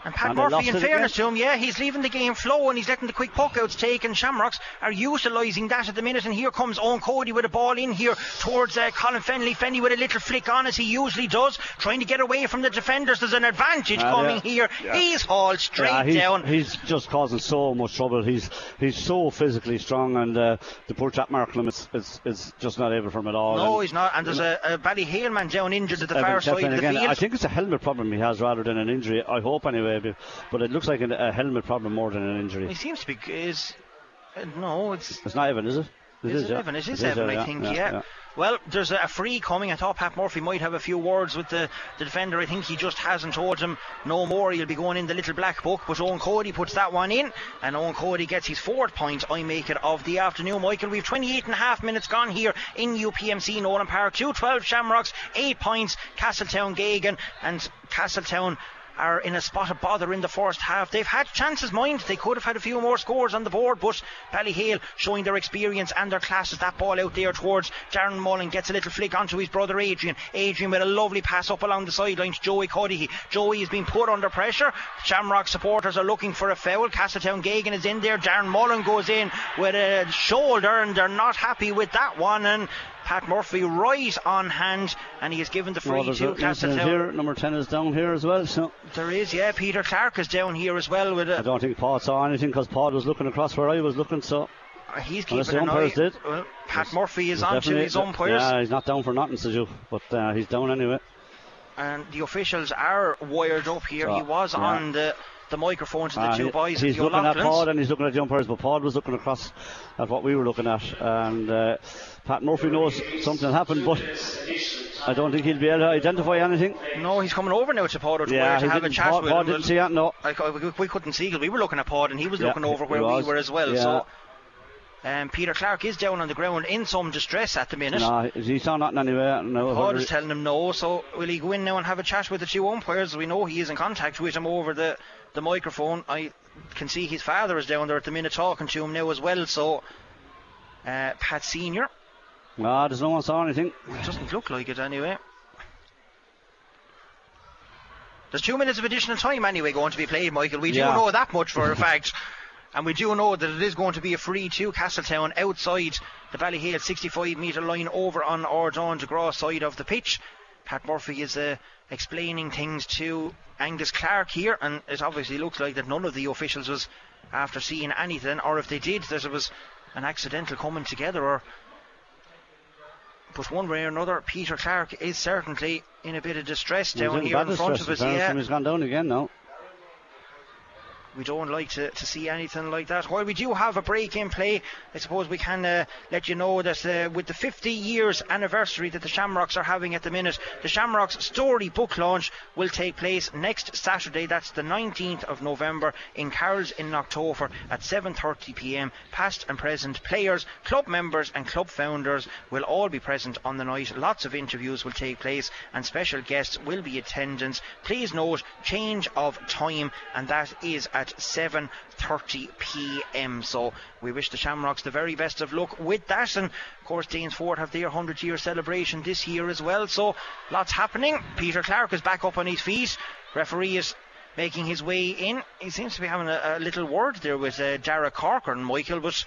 And Pat And Murphy, in fairness to him, yeah, he's leaving the game flow and he's letting the quick puck outs take. And Shamrocks are utilising that at the minute. And here comes Owen Cody with a ball in here towards uh, Colin Fennelly. Fennelly with a little flick on as he usually does, trying to get away from the defenders. There's an advantage Ah, coming yeah. here. Yeah. He's hauled straight Yeah, he's, down. he's just causing so much trouble. He's he's so physically strong, and uh, the poor chap Marklam is, is is just not able for him at all. no, And- he's not. And there's a, a Ballyhale man down injured at the far side of the again. field. I think it's a helmet problem he has rather than an injury. I hope anyway, but- but it looks like an- a helmet problem more than an injury. he seems to be. Is uh, no, it's It's not Evan, is it? Is it yeah. Evan? It is It Evan, I think, yeah. Well, there's a, free coming. I thought Pat Murphy might have a few words with the, the defender. I think he just hasn't told him no more. He'll be going in the little black book. But Owen Cody puts that one in, and Owen Cody gets his fourth point. I make it of the afternoon. Michael, we've 28 and a half minutes gone here in UPMC Nowlan Park. 212 Shamrocks, 8 points. Castletown Geoghegan, and Castletown are in a spot of bother in the first half. They've had chances, mind. They could have had a few more scores on the board, but Ballyhale showing their experience and their class as that ball out there towards Darren Mullen gets a little flick onto his brother Adrian. Adrian with a lovely pass up along the sideline Joey Cuddihy. Joey has been put under pressure. Shamrock supporters are looking for a foul. Castletown Geoghegan is in there. Darren Mullen goes in with a shoulder, and they're not happy with that one. And Pat Murphy right on hand, and he has given the free Well, to Castletown. here. Number 10 is down here as well, so There is, yeah. Peter Clark is down here as well with I don't think Paul saw anything because Paul was looking across where I was looking, so He's Unless keeping the an eye. umpires did. Well, Pat. Murphy is on to his umpires, Yeah, he's not down for nothing, you, but uh, he's down anyway. and the officials are wired up here. So, he was yeah. on the the microphone to the Uh, two boys. he's looking at. Paul and he's looking at the umpires, but Paul was looking across at what we were looking at. And uh, Pat Murphy knows something happened, but I don't think he'll be able to identify anything. No, he's coming over now to Paul Yeah, to have a chat Paul, with Paul him. didn't see it, no. Uh, we, we couldn't see because we were looking at Paul and he was Yeah, looking over he where we were as well. Yeah. So. Um, Peter Clark is down on the ground in some distress at the minute. No, he saw nothing anyway. No, Paul is telling him no, so will he go in now and have a chat with the two umpires? We know he is in contact with him over the, the microphone. I can see his father is down there at the minute talking to him now as well, so uh, Pat Senior. no, there's no one saw anything. It doesn't look like it anyway. There's two minutes of additional time anyway going to be played, Michael. We do Yeah. know that much for a fact. And we do know that it is going to be a free to Castletown outside the Ballyhale 65 metre line over on Ardon to Graw side of the pitch. Pat Murphy is uh, explaining things to Angus Clark here, and it obviously looks like that none of the officials was after seeing anything, or if they did, that it was an accidental coming together, or but one way or another, Peter Clark is certainly in a bit of distress He's down here in front of us. Yeah, He's gone down again now. We don't like to, to see anything like that. While we do have a break in play, I suppose we can uh, let you know that uh, with the 50 years anniversary that the Shamrocks are having at the minute, the Shamrocks story book launch will take place next Saturday. That's the 19th of November in Carroll's in October at 7:30 p.m. Past and present players, club members, and club founders will all be present on the night. Lots of interviews will take place, and special guests will be attendance. Please note change of time, and that is at 7:30 p.m. So we wish the Shamrocks the very best of luck with that, and of course Danesford have their 100-year celebration this year as well. So lots happening. Peter Clark is back up on his feet. Referee is making his way in. He seems to be having a, a little word there with uh, Dara Corcoran, Michael, but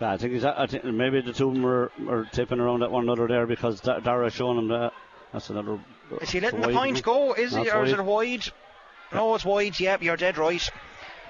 Yeah, I think he's. I think maybe the two of them are, are tipping around at one another there because Da- Dara showing him that. That's another. is he letting the point go? Is he, or is wide. it wide? No, it's wide. Yep, you're dead right.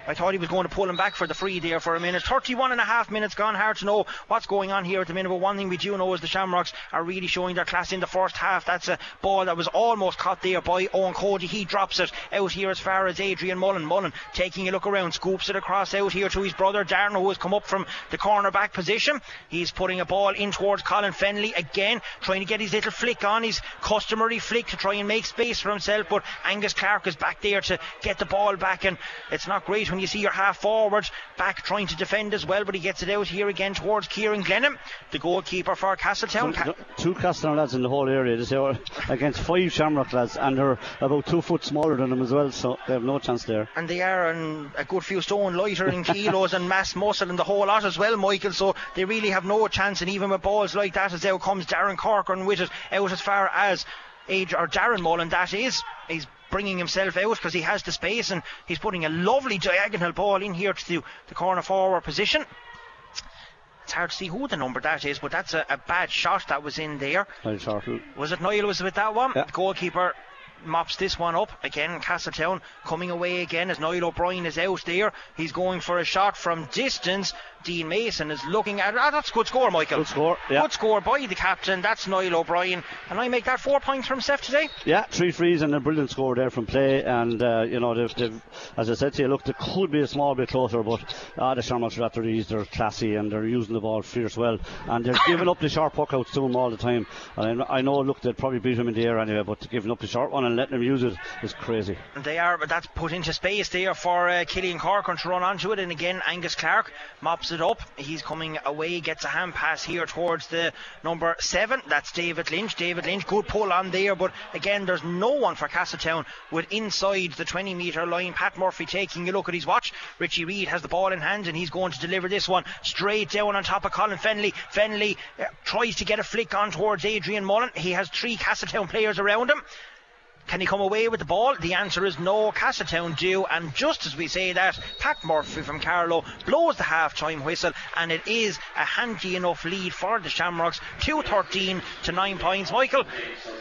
I thought he was going to pull him back for the free there for a minute. 31 and a half minutes gone. Hard to know what's going on here at the minute. But one thing we do know is the Shamrocks are really showing their class in the first half. That's a ball that was almost caught there by Owen Cody. He drops it out here as far as Adrian Mullen. Mullen taking a look around, scoops it across out here to his brother Darren, who has come up from the cornerback position. He's putting a ball in towards Colin Fennelly again, trying to get his little flick on, his customary flick to try and make space for himself. But Angus Clark is back there to get the ball back, and it's not great when you see your half forward back trying to defend as well. But he gets it out here again towards Kieran Glennon, the goalkeeper for Castletown. Ca- Two Castletown lads in the whole area. This are against five Shamrock lads, and they're about two foot smaller than them as well, so they have no chance there. and they are an, a good few stone lighter in kilos and mass muscle and the whole lot as well, Michael. So they really have no chance. And even with balls like that, as out comes Darren Corcoran with it out as far as age or Darren Mullen. That is, he's bringing himself out because he has the space and he's putting a lovely diagonal ball in here to the, the corner forward position. It's hard to see who the number that is, but that's a, a bad shot that was in there. Was it Niall was with that one? Yeah. Goalkeeper mops this one up again. Castletown coming away again as Niall O'Brien is out there. He's going for a shot from distance. Dean Mason is looking at. Ah, that's a good score, Michael. Good score, yeah. Good score by the captain. That's Niall O'Brien. And I make that four points from Seth today. Yeah, three frees and a brilliant score there from play. And uh, you know, they've, they've, as I said to you, look, they could be a small bit closer, but uh, the Shamrocks are at their ease. They're classy and they're using the ball fierce well, and they're giving up the sharp puck outs to him all the time. And I, I know, look, they'd probably beat him in the air anyway, but giving up the short one and letting them use it is crazy. They are, but that's put into space there for uh, Killian Corcoran to run onto it. And again, Angus Clark mops it up. He's coming away, gets a hand pass here towards the number seven. That's David Lynch. David Lynch, good pull on there, but again, there's no one for Castletown with inside the 20 metre line. Pat Murphy taking a look at his watch. Richie Reid has the ball in hand and he's going to deliver this one straight down on top of Colin Fennelly. Fennelly uh, tries to get a flick on towards Adrian Mullen. He has three Castletown players around him. Can he come away with the ball? The answer is no. Castletown do. And just as we say that, Pat Murphy from Carlow blows the half time whistle, and it is a handy enough lead for the Shamrocks 213 to 9 points. Michael,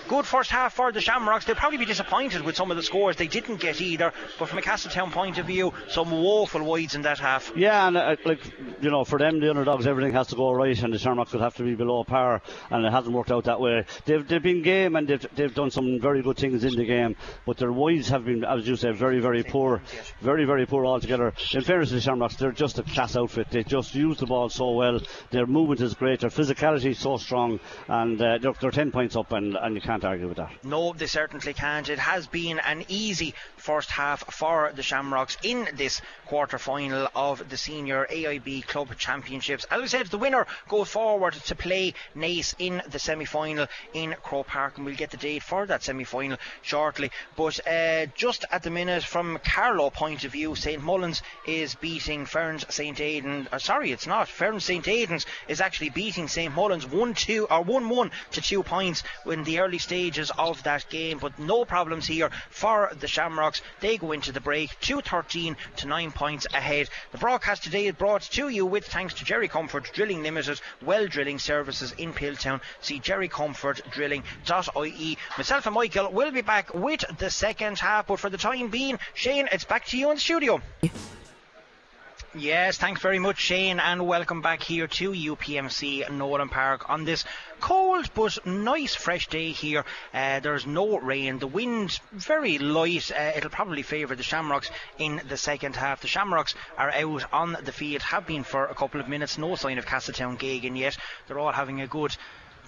good first half for the Shamrocks. They'll probably be disappointed with some of the scores they didn't get either, but from a Castletown point of view, some woeful wides in that half. Yeah, and uh, like you know, for them, the underdogs, everything has to go right, and the Shamrocks would have to be below par, and it hasn't worked out that way. They've, they've been game and they've, they've done some very good things in the game, but their wides have been, as you say, very, very poor, very, very poor altogether. In fairness to the Shamrocks, they're just a class outfit. They just use the ball so well. Their movement is great. Their physicality is so strong, and uh, they're, they're 10 points up, and, and you can't argue with that. No, they certainly can't. It has been an easy first half for the Shamrocks in this quarter final of the Senior AIB Club Championships. As we said, the winner goes forward to play Naas in the semi final in Croke Park, and we'll get the date for that semi final shortly. But uh, just at the minute, from Carlow point of view, St Mullins is beating Ferns St Aidan. Uh, sorry, it's not. Ferns St Aidan's is actually beating St Mullins 1 2 or 1 1 to 2 points in the early stages of that game. But no problems here for the Shamrocks. They go into the break 213 to 9 points ahead. The broadcast today is brought to you with thanks to Jerry Comerford Drilling Limited, well drilling services in Piltown. See jerrycomerforddrilling.ie. Myself and Michael will be back with the second half, but for the time being, Shane, it's back to you in the studio. Yes, thanks very much, Shane, and welcome back here to UPMC Nowlan Park on this cold but nice fresh day here. Uh, there's no rain. The wind's very light. Uh, it'll probably favour the Shamrocks in the second half. The Shamrocks are out on the field, have been for a couple of minutes. No sign of Castletown Geoghegan yet. They're all having a good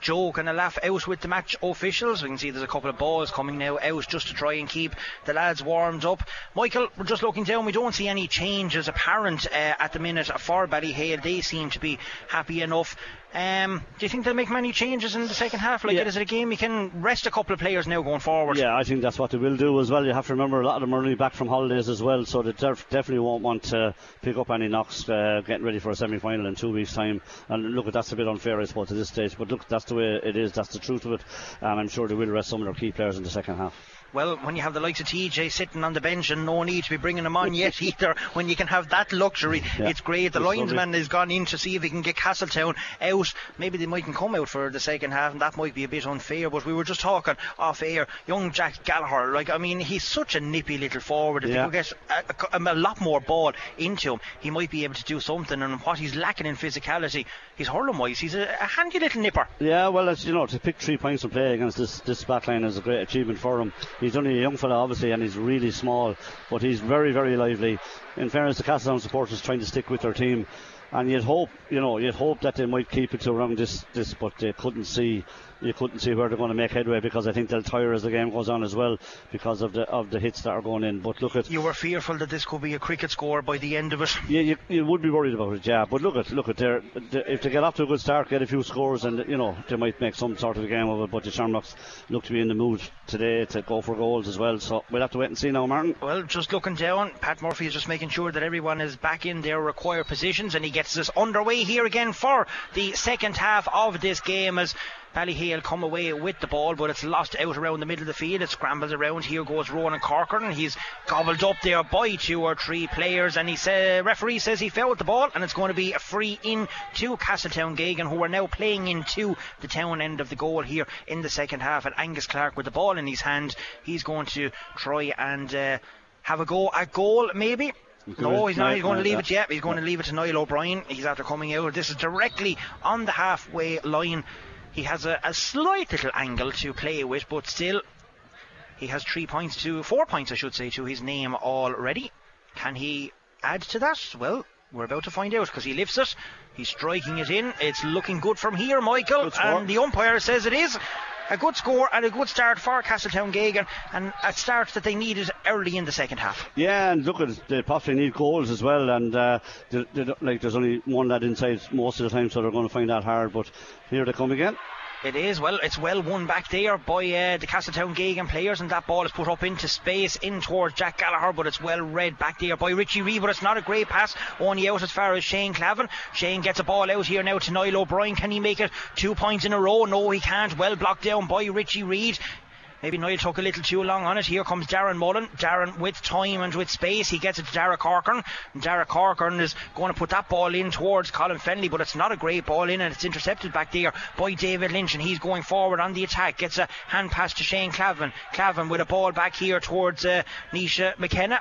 joke and a laugh out with the match officials. We can see there's a couple of balls coming now out just to try and keep the lads warmed up. Michael, we're just looking down. We don't see any changes apparent uh, at the minute for Ballyhale. They seem to be happy enough. Um, do you think they'll make many changes in the second half? Like, Yeah. is it a game you can rest a couple of players now going forward? Yeah, I think that's what they will do as well. You have to remember a lot of them are only back from holidays as well, so they def- definitely won't want to pick up any knocks uh, getting ready for a semi final in two weeks' time. And look, that's a bit unfair, I suppose, at this stage, but look, that's the way it is, that's the truth of it. And I'm sure they will rest some of their key players in the second half. Well, when you have the likes of TJ sitting on the bench and no need to be bringing him on yet either, when you can have that luxury, Yeah, it's great. The it's lovely. linesman has gone in to see if he can get Castletown out. Maybe they mightn't come out for the second half, and that might be a bit unfair. But we were just talking off air. Young Jack Gallagher, like I mean, he's such a nippy little forward. If Yeah. he could get a, a, a lot more ball into him, he might be able to do something. And what he's lacking in physicality, he's hurling wise. He's a, a handy little nipper. Yeah, well, as you know, to pick three points and play against this this backline is a great achievement for him. He's only a young fella, obviously, and he's really small, but he's very, very lively. In fairness, the Castletown supporters trying to stick with their team, and you'd hope, you know, you'd hope that they might keep it to around this, this, but they couldn't see, you couldn't see where they're going to make headway because I think they'll tire as the game goes on as well because of the of the hits that are going in. But look at. You were fearful that this could be a cricket score by the end of it. Yeah, you, you would be worried about it, yeah. But look at look at their, they if they get off to a good start, get a few scores, and you know they might make some sort of a game of it. But the Shamrocks look to be in the mood today to go for goals as well. So we'll have to wait and see now, Martin. Well, just looking down, Pat Murphy is just making sure that everyone is back in their required positions, and he gets gets us underway here again for the second half of this game as Ballyhale come away with the ball, but it's lost out around the middle of the field. It scrambles around. Here goes Ronan Corcoran. He's gobbled up there by two or three players, and he say, referee says he fouled the ball, and it's going to be a free in to Castletown Geoghegan, who are now playing into the town end of the goal here in the second half. And Angus Clark with the ball in his hand, he's going to try and uh, have a go at goal, maybe. No, he's not. He's going to leave it yet. He's going to leave it to Niall O'Brien. He's after coming out. This is directly on the halfway line he has a, a slight little angle to play with, but still, he has three points to four points, I should say, to his name already. Can he add to that? Well, we're about to find out because he lifts it. He's striking it in. It's looking good from here, Michael. And the umpire says it is a good score and a good start for Castletown Geoghegan and a start that they needed early in the second half. Yeah, and look, at they possibly need goals as well. And uh, they, they, like there's only one lad inside most of the time, so they're going to find that hard. But here they come again. It is well. It's well won back there by uh, the Castletown Geoghegan players, and that ball is put up into space in towards Jack Gallagher, but it's well read back there by Richie Reid. But it's not a great pass, only out as far as Shane Clavin. Shane gets a ball out here now to Niall O'Brien. Can he make it two points in a row? No, he can't. Well blocked down by Richie Reid. Maybe Niall took a little too long on it. Here comes Darren Mullen. Darren with time and with space. He gets it to Corcoran. And Dara Corcoran is going to put that ball in towards Colin Fennelly, but it's not a great ball in and it's intercepted back there by David Lynch and he's going forward on the attack. Gets a hand pass to Shane Clavin. Clavin with a ball back here towards uh, Nisha McKenna.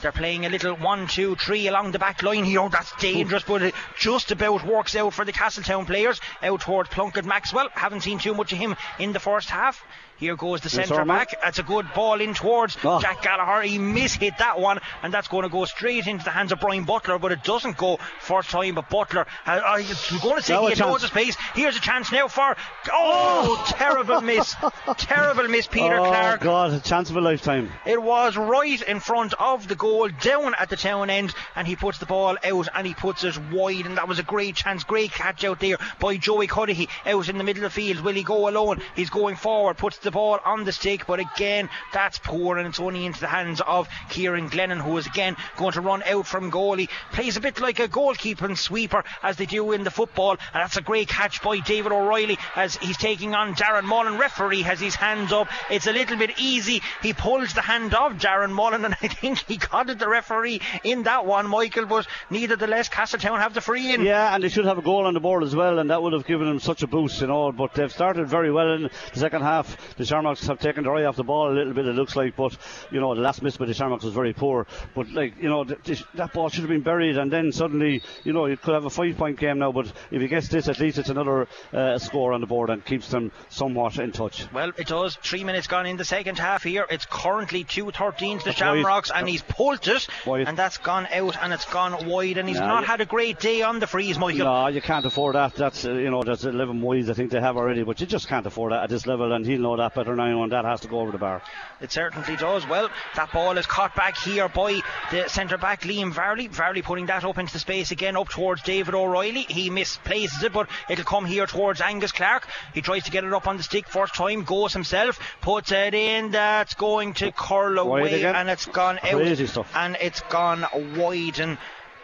They're playing a little one, two, three along the back line here. Oh, that's dangerous, but it just about works out for the Castletown players. Out towards Plunkett Maxwell. Haven't seen too much of him in the first half. Here goes the centre back. That's a good ball in towards oh. Jack Gallagher. He mishit that one, and that's going to go straight into the hands of Brian Butler, but it doesn't go first time. But Butler, uh, uh, going to say he had loads of space. Here's a chance now for. Oh, oh. terrible miss. terrible miss, Peter oh, Clark. God, a chance of a lifetime. It was right in front of the goal, down at the town end, and he puts the ball out and he puts it wide, and that was a great chance. Great catch out there by Joey Cuddihy out in the middle of the field. Will he go alone? He's going forward, puts the ball on the stick, but again, that's poor and it's only into the hands of Kieran Glennon, who is again going to run out from goalie. Plays a bit like a goalkeeping sweeper as they do in the football, and that's a great catch by David O'Reilly as he's taking on Darren Mullen. Referee has his hands up. It's a little bit easy. He pulls the hand of Darren Mullen, and I think he got it, the referee in that one, Michael, but nevertheless, Castletown have the free in. Yeah, and they should have a goal on the board as well, and that would have given them such a boost, you know. But they've started very well in the second half the Shamrocks have taken their eye off the ball a little bit, it looks like, but you know, the last miss by the Shamrocks was very poor. But like, you know, th- th- that ball should have been buried, and then suddenly, you know, you could have a five point game now, but if he gets this, at least it's another uh, score on the board and keeps them somewhat in touch. Well, it does. Three minutes gone in the second half here. It's currently 2 13 to the Shamrocks, and he's pulled it, wide. and that's gone out and it's gone wide, and he's nah, not had a great day on the frees, Michael. No, you can't afford that. That's, uh, you know, that's 11 wides I think they have already, but you just can't afford that at this level, and he'll know that better than anyone. that has to go over the bar. It certainly does. Well, that ball is caught back here by the centre back Liam Varley. Varley putting that up into the space again, up towards David O'Reilly. He misplaces it, but it'll come here towards Angus Clark. He tries to get it up on the stick first time, goes himself, puts it in. That's going to curl away, and it's gone Crazy out, stuff. and it's gone wide and.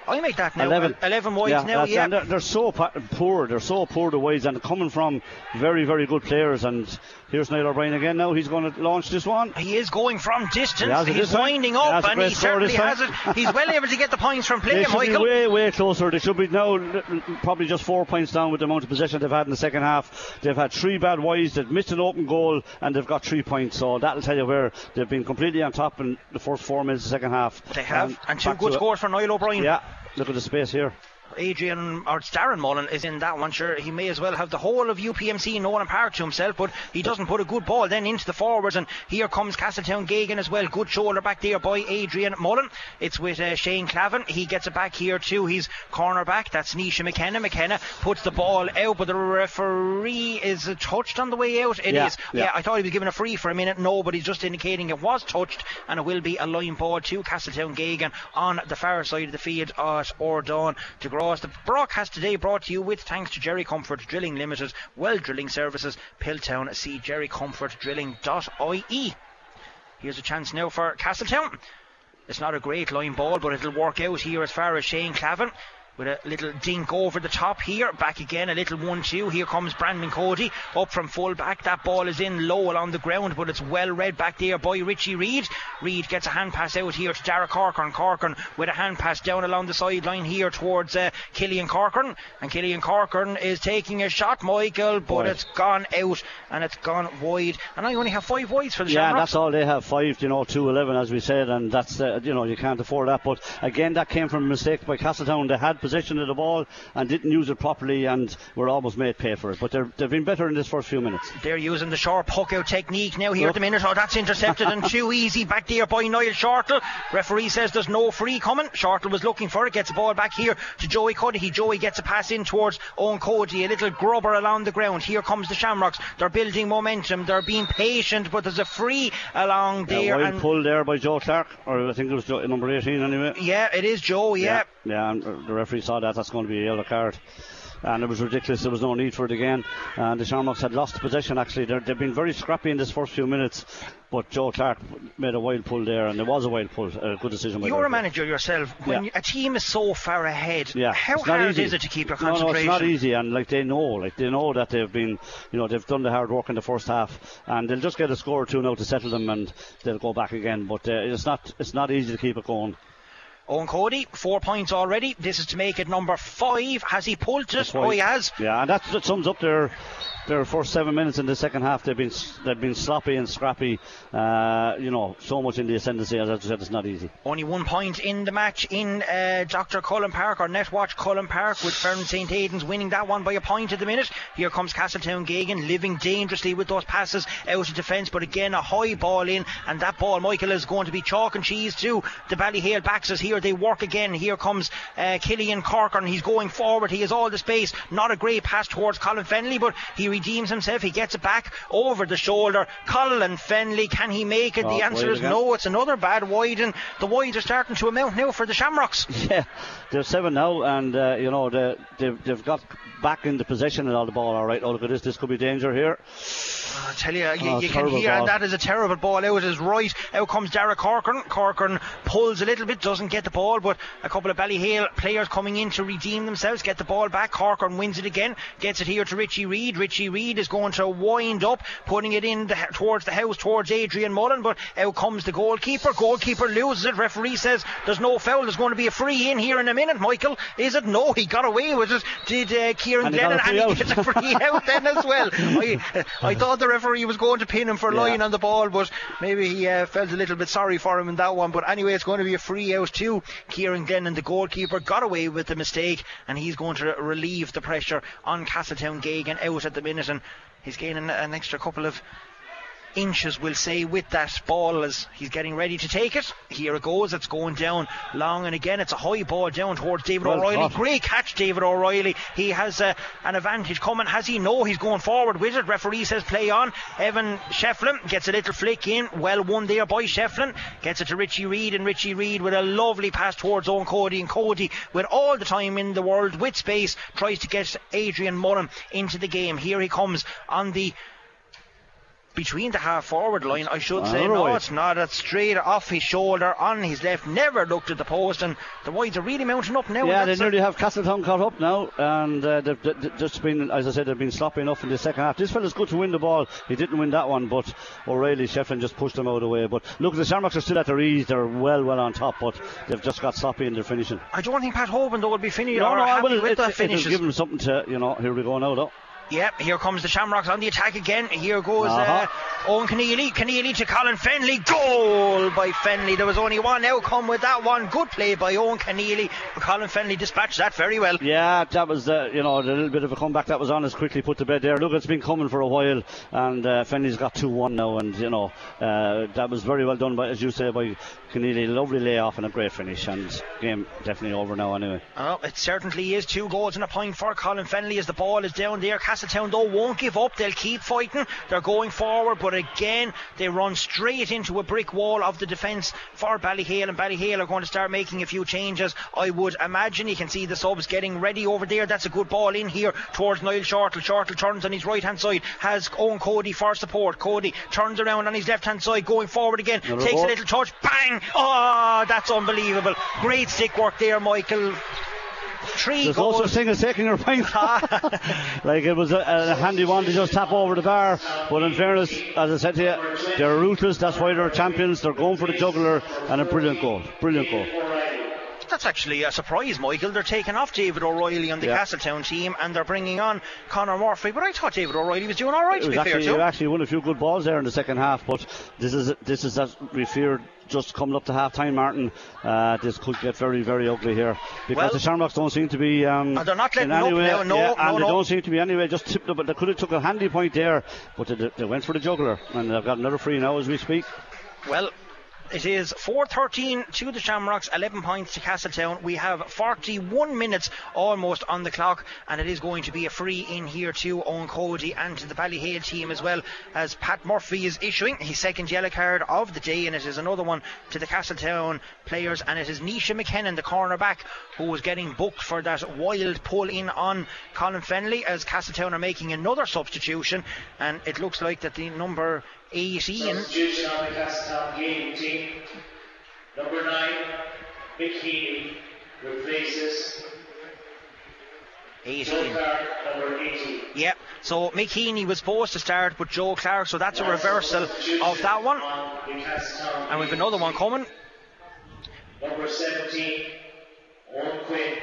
I make that now. 11, 11 wides yeah, now, yeah. They're, they're, so poor. They're so poor the wides, and coming from very, very good players. And here's Niall O'Brien again now. He's going to launch this one. He is going from distance. He He's winding up, he and he certainly has it. He's well able to get the points from play, they should Michael. Be way, way closer. They should be now probably just four points down with the amount of possession they've had in the second half. They've had three bad wides. They've missed an open goal, and they've got three points. So that'll tell you where they've been completely on top in the first four minutes of the second half. They have, and, and two good scores for Niall O'Brien. Yeah. Look at the space here. Adrian or Darren Mullen is in that one. Sure, he may as well have the whole of UPMC and Nowlan Park to himself, but he doesn't put a good ball then into the forwards. And here comes Castletown Geoghegan as well. Good shoulder back there by Adrian Mullen. It's with uh, Shane Clavin. He gets it back here too. He's corner back. That's Nisha McKenna. McKenna puts the ball out, but the referee is touched on the way out. It yeah, is. yeah. yeah. I thought he was given a free for a minute. No, but he's just indicating it was touched, and it will be a line ball to Castletown Geoghegan on the far side of the field at Ordon to Gross. The broadcast today brought to you with thanks to Jerry Comerford Drilling Limited, Well Drilling Services, Piltown. See jerrycomerforddrilling.ie. Here's a chance now for Castletown. It's not a great line ball, but it'll work out here as far as Shane Clavin. With a little dink over the top here. Back again, a little 1 2. Here comes Brandon Cody up from full back. That ball is in low along the ground, but it's well read back there by Richie Reid. Reid gets a hand pass out here to Dara Corcoran. Corcoran with a hand pass down along the sideline here towards uh, Killian Corcoran. And Killian Corcoran is taking a shot, Michael, but it's gone out and it's gone wide. And I only have five wides for the Yeah, Shamrocks. that's all they have. Five, you know, two eleven, as we said, and that's uh, you know you can't afford that. But again, that came from a mistake by Castletown. They had possession of the ball and didn't use it properly, and were almost made pay for it. But they're, they've been better in this first few minutes. They're using the sharp hook out technique now here at the minute. Oh, that's intercepted and too easy back there by Niall Shortall. Referee says there's no free coming. Shortall was looking for it, gets the ball back here to Joey Cuddihy. Joey gets a pass in towards Owen Cody, a little grubber along the ground. Here comes the Shamrocks. They're building momentum. They're being patient, but there's a free along Yeah, there. wild and pull there by Joe Clark, or I think it was Joe, number 18 anyway. yeah, it is Joe. Yeah. Yeah, and the referee saw that. That's going to be a yellow card. And it was ridiculous. There was no need for it again. And the Shamrocks had lost possession. Actually, They're, they've been very scrappy in this first few minutes. But Joe Clark made a wild pull there, and there was a wild pull. A good decision. by You're a referee. manager yourself. When Yeah. a team is so far ahead, Yeah, how hard easy. is it to keep your No, no, it's not easy, and like they know, like they know that they've been, you know, they've done the hard work in the first half, and they'll just get a score or two now to settle them, and they'll go back again. But uh, it's not, it's not easy to keep it going. Owen Cody, four points already. This is to make it number five. Has he pulled it? Oh, he has. Yeah, and that's, that sums up their their first seven minutes in the second half. They've been they've been sloppy and scrappy. Uh, you know, so much in the ascendancy. As I said, it's not easy. Only one point in the match in uh, Dr. Cullen Park or Netwatch Cullen Park with Ferns St. Aidan's winning that one by a point at the minute. Here comes Castletown Geoghegan living dangerously with those passes out of defence, but again a high ball in, and that ball, Michael, is going to be chalk and cheese too. The Ballyhale backs us here. They work again. Here comes uh, Killian Corcoran. He's going forward. He has all the space. Not a great pass towards Colin Fennelly, but he redeems himself. He gets it back over the shoulder. Colin Fennelly, can he make it? Oh, the answer is again. no. It's another bad wide, and the wides are starting to amount now for the Shamrocks. Yeah, they're seven now, and uh, you know they, they've they've got back into possession of all the ball. All right, oh look at this. This could be danger here. I tell you, you, Oh, you can hear, ball. and that is a terrible ball out his right. Out comes Dara Corcoran. Corcoran pulls a little bit, doesn't get the ball, but a couple of Ballyhale players coming in to redeem themselves, get the ball back. Corcoran wins it again, gets it here to Richie Reid. Richie Reid is going to wind up, putting it in the, towards the house, towards Adrian Mullen, but out comes the goalkeeper. Goalkeeper loses it. Referee says there's no foul. There's going to be a free in here in a minute. Michael, is it? No, he got away with it. Did uh, Kieran And Glennon, and he gets a free out then as well. I, I thought the referee was going to pin him for Yeah. lying on the ball, but maybe he uh, felt a little bit sorry for him in that one. But anyway, it's going to be a free out too. Kieran Glennon, the goalkeeper, got away with the mistake, and he's going to relieve the pressure on Castletown Geoghegan out at the minute, and he's gaining an extra couple of inches, we'll say, with that ball as he's getting ready to take it. Here it goes. It's going down long and again. It's a high ball down towards David Well O'Reilly. caught. Great catch, David O'Reilly. He has uh, an advantage coming. Has he? No, he's going forward with it. Referee says play on. Evan Shefflin gets a little flick in. Well won there by Shefflin. Gets it to Richie Reid, and Richie Reid with a lovely pass towards Owen Cody. And Cody, with all the time in the world, with space, tries to get Adrian Mullen into the game. Here he comes on the between the half forward line, I should say. Another No, it's not. It's straight off his shoulder, on his left. Never looked at the post, and the wides are really mounting up now. Yeah, they nearly have Castletown caught up now, and uh, they've, they've just been, as I said, they've been sloppy enough in the second half. This fella's good to win the ball. He didn't win that one, but O'Reilly, Shefflin just pushed him out of the way. But look, the Shamrocks are still at their ease. They're well, well on top, but they've just got sloppy in their finishing. I don't think Pat Hoban though will be finished No, no, I happy will. with It, the it, it'll give them something to, you know. Here we go now, though. Yep, here comes the Shamrocks on the attack again. Here goes Uh-huh. uh, Owen Keneally. Keneally to Colin Fennelly. Goal by Fennelly. There was only one outcome with that one. Good play by Owen Keneally. Colin Fennelly dispatched that very well. Yeah, that was the you know the little bit of a comeback that was on us quickly put to bed there. Look, it's been coming for a while, and uh, Fennelly's got two one now, and you know uh, that was very well done by as you say by Keneally. Lovely layoff and a great finish, and game definitely over now anyway. Oh, it certainly is two goals and a point for Colin Fennelly as the ball is down there. Castletown though won't give up. They'll keep fighting. They're going forward, but again they run straight into a brick wall of the defence for Ballyhale, and Ballyhale are going to start making a few changes. I would imagine you can see the subs getting ready over there. That's a good ball in here towards Niall Shortall. Shortall turns on his right hand side, has Owen Cody for support. Cody turns around on his left hand side, going forward again. Another takes a little touch, bang! Oh, that's unbelievable. Great stick work there, Michael. Three There's no goals. such thing as taking your point. like it was a, a handy one to just tap over the bar. But in fairness, as I said to you, they're ruthless. That's why they're champions. They're going for the juggler and a brilliant goal. Brilliant goal. That's actually a surprise, Michael. They're taking off David O'Reilly on the Yeah. Castletown team and they're bringing on Conor Murphy. But I thought David O'Reilly was doing all right, It to be fair actually, to he actually won a few good balls there in the second half, but this is this is as we feared just coming up to half time, Martin. Uh, this could get very, very ugly here because Well- the Shamrocks don't seem to be. Um, Oh, they're not letting in any up way- now. No, yeah, no, and no. they don't seem to be anyway. Just tipped up, but they could have took a handy point there, but they, they went for the juggler, and they've got another free now as we speak. Well, it is 4.13 to the Shamrocks, 11 points to Castletown. We have 41 minutes almost on the clock, and it is going to be a free in here to Owen Cody and to the Ballyhale team as well, as Pat Murphy is issuing his second yellow card of the day, and it is another one to the Castletown players, and it is Nisha McKenna, the cornerback, who was getting booked for that wild pull in on Colin Fennelly, as Castletown are making another substitution, and it looks like that the number 18 Substitution on the Castletown game team. Number nine, Mickey replaces 18. Joe Clark, number 18. Yep. So Mick Heaney was supposed to start, with Joe Clark. So that's a reversal of that one. On the Castletown And we've another one coming. Number 17, Owen Quinn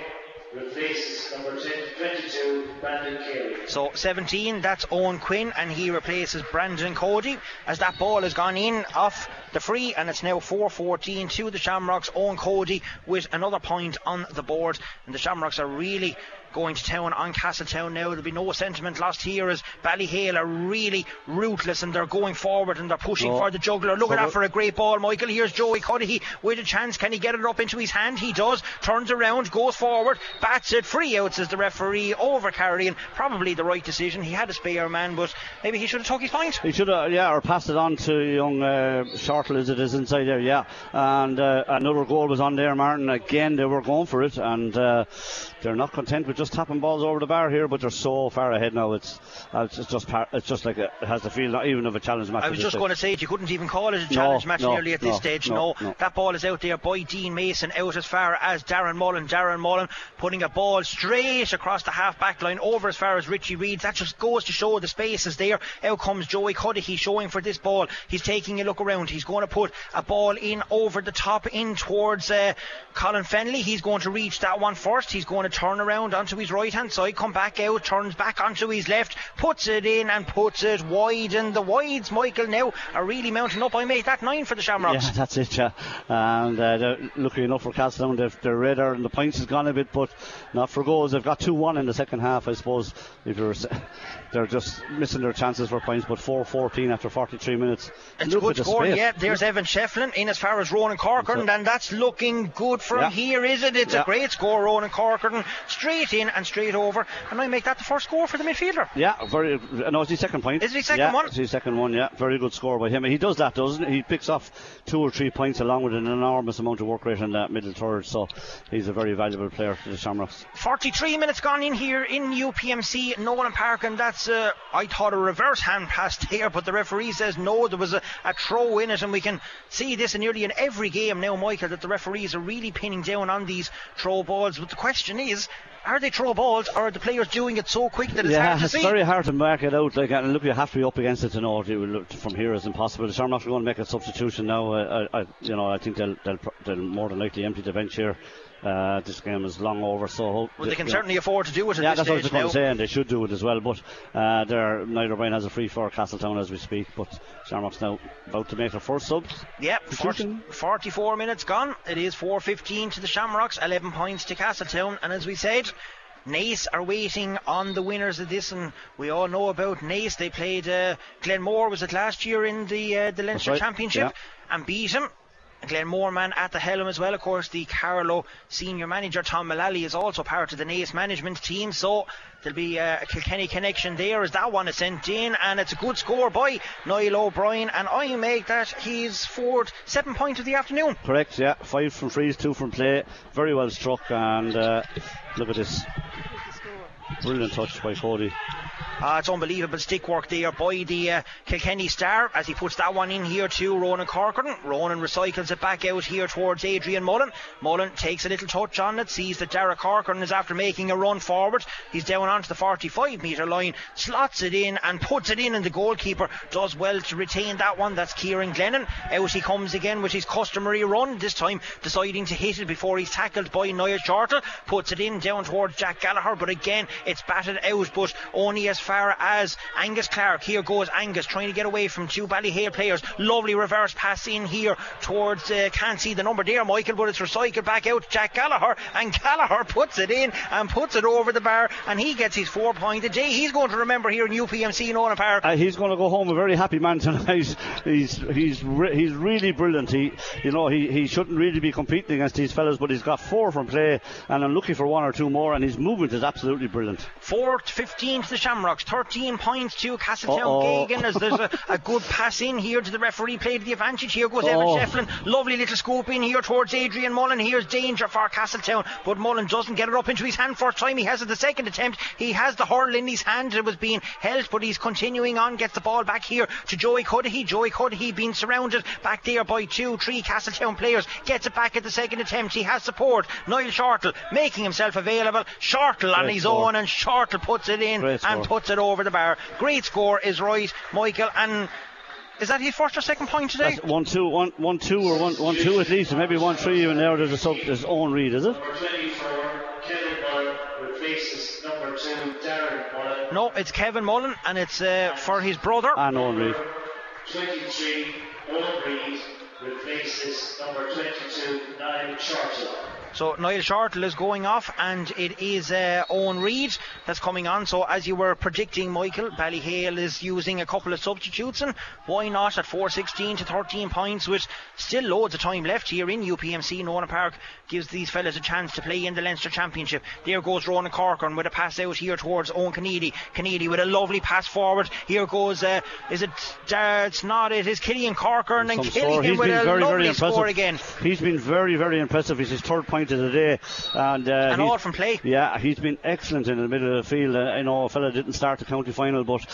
replaces number 10, 22, Brandon Carey. So 17, that's Owen Quinn, and he replaces Brandon Cody as that ball has gone in off the free, and it's now 4-14 to the Shamrocks. Owen Cody with another point on the board, and the Shamrocks are really going to town on Castletown now. There'll be no sentiment lost here as Ballyhale are really ruthless and they're going forward and they're pushing Oh. for the juggler. Look So at that for a great ball, Michael. Here's Joey Cuddihy with a chance. Can he get it up into his hand? He does. Turns around, goes forward, bats it. Free out, says the referee, over carrying. Probably the right decision. He had a spare man, but maybe he should have took his point. He should have, yeah, or passed it on to young uh, Shortall as it is inside there, yeah. And uh, another goal was on there, Martin. Again, they were going for it, and uh, they're not content with just tapping balls over the bar here, but they're so far ahead now. It's uh, it's just it's just like a, it has the feel not even of a challenge match. I was just going to say it, you couldn't even call it a challenge match no, nearly at this no, stage. no, No, no. that ball is out there by Dean Mason, out as far as Darren Mullen. Darren Mullen putting a ball straight across the half back line over as far as Richie Reid. That just goes to show the space is there. Out comes Joey Cuddihy showing for this ball. He's taking a look around. He's going to put a ball in over the top in towards uh, Colin Fennelly. He's going to reach that one first. He's going to turn around onto his right hand side, come back out, turns back onto his left, puts it in and puts it wide. And the wides, Michael, now are really mounting up. I made that nine for the Shamrocks. Yeah, that's it, yeah. And uh, they're lucky enough for Castletown, they've, their radar and the points has gone a bit, but not for goals. They've got 2 1 in the second half, I suppose. If you're, they're just missing their chances for points, but 4 14 after 43 minutes. It's Look a good score, space. yeah. There's Evan Shefflin in as far as Ronan Corcoran, and that's looking good from Yeah. here, is it? It's Yeah. a great score, Ronan Corcoran. Straight in and straight over, and I make that the first score for the midfielder. Yeah, very. Uh, no, it's his second point. Is it his second yeah, one? It's his second one. Yeah, very good score by him. He does that, doesn't he? He picks off two or three points along with an enormous amount of work rate in that middle third. So he's a very valuable player to the Shamrocks. 43 minutes gone in here in UPMC Nowlan Park, and that's, uh, I thought, a reverse hand pass there, but the referee says no, there was a, a throw in it, and we can see this in nearly in every game now, Michael, that the referees are really pinning down on these throw balls. But the question is, are they throw balls, or are the players doing it so quick that it's yeah, hard to it's see? very hard to mark it out. Like, and look, you have to be up against it to know it. You look from here is impossible. The Shamrocks are going to make a substitution now. I, I, you know, I think they'll, they'll, they'll more than likely empty the bench here. Uh, this game is long over, so Well, they can you know, certainly afford to do it at Yeah, that's what I was going to say, and they should do it as well. But uh, they're, neither Brian has a free for Castletown as we speak. But Shamrock's now about to make their first subs. Yep, 40, 44 minutes gone. It is 4.15 to the Shamrocks, 11 points to Castletown. And as we said, Naas are waiting on the winners of this, and we all know about Naas. They played uh, Glenmore, was it last year in the uh, the Leinster right, Championship, and beat him. Glenmore man at the helm as well. Of course, the Carlow senior manager Tom Mullally is also part of the Naas management team. So there'll be uh, a Kilkenny connection there as that one is sent in, and it's a good score by Niall O'Brien. And I make that his fourth seven point of the afternoon. Correct, yeah. Five from frees, two from play. Very well struck, and uh, look at this. Brilliant touch by Cody. Uh, it's unbelievable stick work there by the uh, Kilkenny star as he puts that one in here to Ronan Corcoran. Ronan recycles it back out here towards Adrian Mullen. Mullen takes a little touch on it, sees that Derek Corcoran is after making a run forward. He's down onto the 45 metre line, slots it in and puts it in, and the goalkeeper does well to retain that one. That's Kieran Glennon. Out he comes again with his customary run, this time deciding to hit it before he's tackled by Niall Shortall. Puts it in down towards Jack Gallagher, but again it's batted out, but only as far as Angus Clark. Here goes Angus trying to get away from two Ballyhale players. Lovely reverse pass in here towards, uh, can't see the number there, Michael, but it's recycled back out Jack Gallagher, and Gallagher puts it in and puts it over the bar, and he gets his four point a day. He's going to remember here in UPMC Nowlan Park. Uh, he's going to go home a very happy man tonight. he's he's re- he's really brilliant. He you know he, he shouldn't really be competing against these fellas, but he's got four from play, and I'm looking for one or two more. And his movement is absolutely brilliant. Four to 15 to the Shamrocks, 13 points to Castletown. Geoghegan as there's a, a good pass in here to the referee, played to the advantage. Here goes Evan Oh. Shefflin, lovely little scoop in here towards Adrian Mullen. Here's danger for Castletown, but Mullen doesn't get it up into his hand first time. He has it the second attempt. He has the hurl in his hand. It was being held, but he's continuing on, gets the ball back here to Joey Cuddihy. Joey Cuddihy being surrounded back there by two, three Castletown players, gets it back at the second attempt. He has support. Niall Shortall making himself available. Shortall on his score. Own, and Shortall puts it in Great and score. puts it over the bar. Great score is right, Michael. And is that his first or second point today? That's one two one one two or one one two at least, or maybe one three even there. There's a sub, there's own read, is it? 24, Kevin Mullen replaces number 2, Darren No, it's Kevin Mullen, and it's uh, for his brother. And own read. 23, Owen Reed replaces number 22, Niall Shortall. So Niall Shortall is going off, and it is uh, Owen Reid that's coming on. So as you were predicting, Michael, Ballyhale is using a couple of substitutes, and why not at 4:16 to 13 points with still loads of time left here in UPMC Nowlan Park gives these fellas a chance to play in the Leinster Championship. There goes Ronan Corcoran with a pass out here towards Owen Keneally. Keneally with a lovely pass forward. Here goes, uh, is it? Uh, it's not. It is Killian Corcoran and score. Killian with a very, lovely very score impressive. again. He's been very, very impressive. It's his third point of the day, and uh, And all from play. Yeah, he's been excellent in the middle of the field. Uh, I know a fella didn't start the county final, but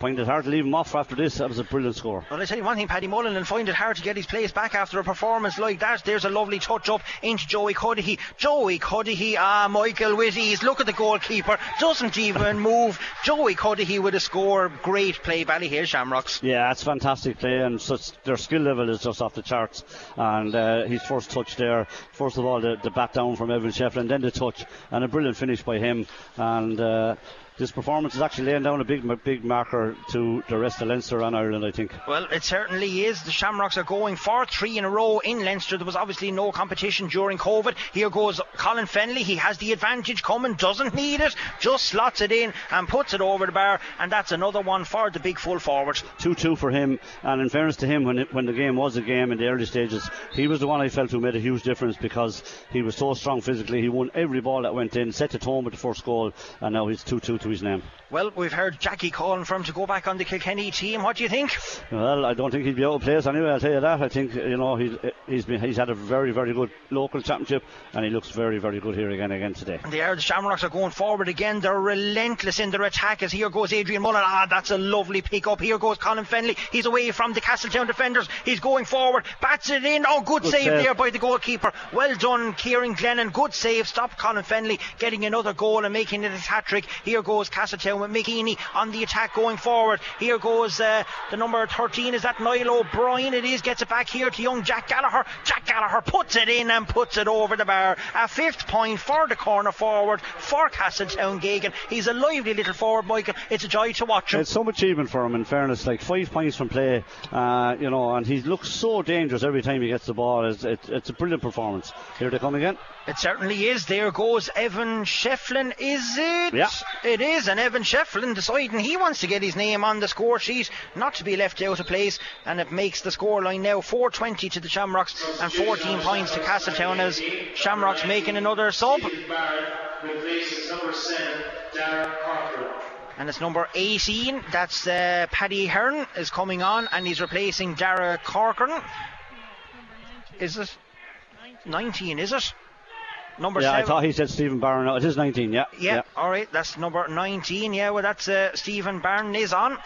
find it hard to leave him off after this. That was a brilliant score. Well, I tell you one thing, Paddy Mullen will find it hard to get his place back after a performance like that. There's a lovely touch up into Joey Cuddihy. Joey Cuddihy, ah, Michael Whitties. Look at the goalkeeper, doesn't even move. Joey Cuddihy with a score. Great play, Ballyhale Shamrocks. Yeah, it's fantastic play, and such, their skill level is just off the charts. And uh, his first touch there, first of all, the, the bat down from Evan Shefflin, then the touch, and a brilliant finish by him. And uh, this performance is actually laying down a big, big marker to the rest of Leinster and Ireland, I think. Well, it certainly is. The Shamrocks are going for three in a row in Leinster. There was obviously no competition during COVID. Here goes Colin Fennelly. He has the advantage coming, doesn't need it, just slots it in and puts it over the bar. And that's another one for the big full forward. 2-2 for him. And in fairness to him, when it, when the game was a game in the early stages, he was the one I felt who made a huge difference because he was so strong physically. He won every ball that went in, set the tone with the first goal, and now he's 2-2 to his name. Well, we've heard Jackie calling for him to go back on the Kilkenny team. What do you think? Well, I don't think he'd be out of place anyway. I'll tell you that. I think you know he's he's been he's had a very very good local championship, and he looks very very good here again again today. And the Shamrocks are going forward again. They're relentless in their attack as here goes Adrian Mullen. Ah, that's a lovely pick up. Here goes Colin Fennelly. He's away from the Castletown defenders. He's going forward. Bats it in. Oh, good, Good save, save. there by the goalkeeper. Well done, Kieran Glennon. Good save. Stop Colin Fennelly getting another goal and making it a hat trick. Here goes Castletown with McGeaney on the attack going forward. Here goes uh, the number 13. Is that Niall O'Brien? It is. Gets it back here to young Jack Gallagher. Jack Gallagher puts it in and puts it over the bar. A fifth point for the corner forward for Castletown Geoghegan. He's a lively little forward, Michael. It's a joy to watch him. It's some achievement for him, in fairness. Like five points from play, uh, you know, and he looks so dangerous every time he gets the ball. It's, it, it's a brilliant performance. Here they come again. It certainly is. There goes Evan Shefflin, is it? Yeah. It is, and Evan Shefflin deciding he wants to get his name on the score sheet, not to be left out of place, and it makes the scoreline now 420 to the Shamrocks and 14 points to Castletown as Shamrocks making another sub. Steve Barrett replaces number 7, Darren Corcoran. And it's number 18, that's uh, Paddy Hearn, is coming on, and he's replacing Dara Corcoran. Is it? 19, is it? Number yeah, seven. I thought he said Stephen Barron. No, it is 19. Yeah. yeah, all right, that's number 19. Yeah, well, that's uh, Stephen Barron is on.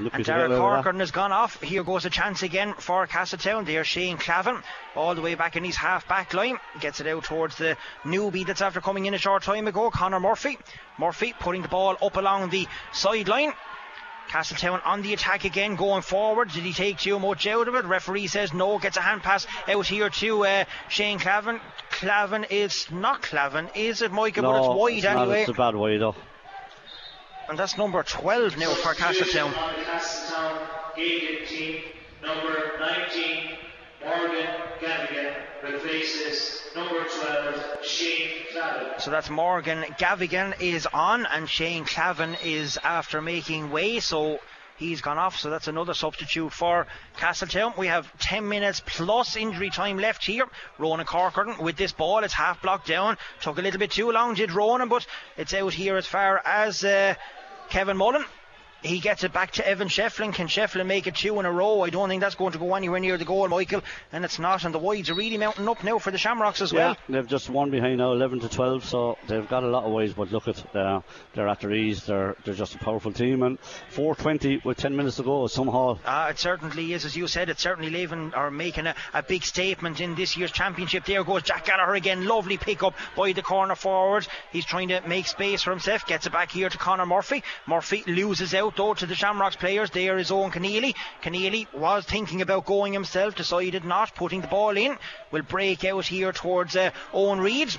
Lucky And to get Derek. Corcoran has gone off. Here goes a chance again for Castletown. There's Shane Clavin, all the way back in his half back line. Gets it out towards the newbie that's after coming in a short time ago, Connor Murphy. Murphy putting the ball up along the sideline. Castletown on the attack again, going forward. Did he take too much out of it? Referee says no. Gets a hand pass out here to uh, Shane Clavin. Clavin is not Clavin, is it, Michael? No, but it's wide it's not, anyway. It's a bad way though. And that's number 12 now for Castletown. On the Castletown Geoghegan team, number 19, Morgan Gavigan, replaces number 12, Shane Clavin. So that's Morgan Gavigan is on, and Shane Clavin is after making way. So he's gone off. So that's another substitute for Castletown. We have 10 minutes plus injury time left here. Ronan Corcoran with this ball. It's half blocked down. Took a little bit too long, did Ronan, but it's out here as far as uh, Kevin Mullen. He gets it back to Evan Shefflin. Can Shefflin make it two in a row? I don't think that's going to go anywhere near the goal, Michael. And it's not. And the wides are really mounting up now for the Shamrocks as well. They've just one behind now, 11 to 12, so they've got a lot of ways. But look at uh, they're at their ease. They're they're just a powerful team. And 4:20 with 10 minutes to go somehow. Uh, it certainly is, as you said, it's certainly leaving or making a, a big statement in this year's championship. There goes Jack Gallagher again. Lovely pick up by the corner forward. He's trying to make space for himself. Gets it back here to Connor Murphy. Murphy loses out though to the Shamrocks players. There is Owen Keneally. Keneally was thinking about going himself, decided not, putting the ball in. Will break out here towards uh, Owen Reid.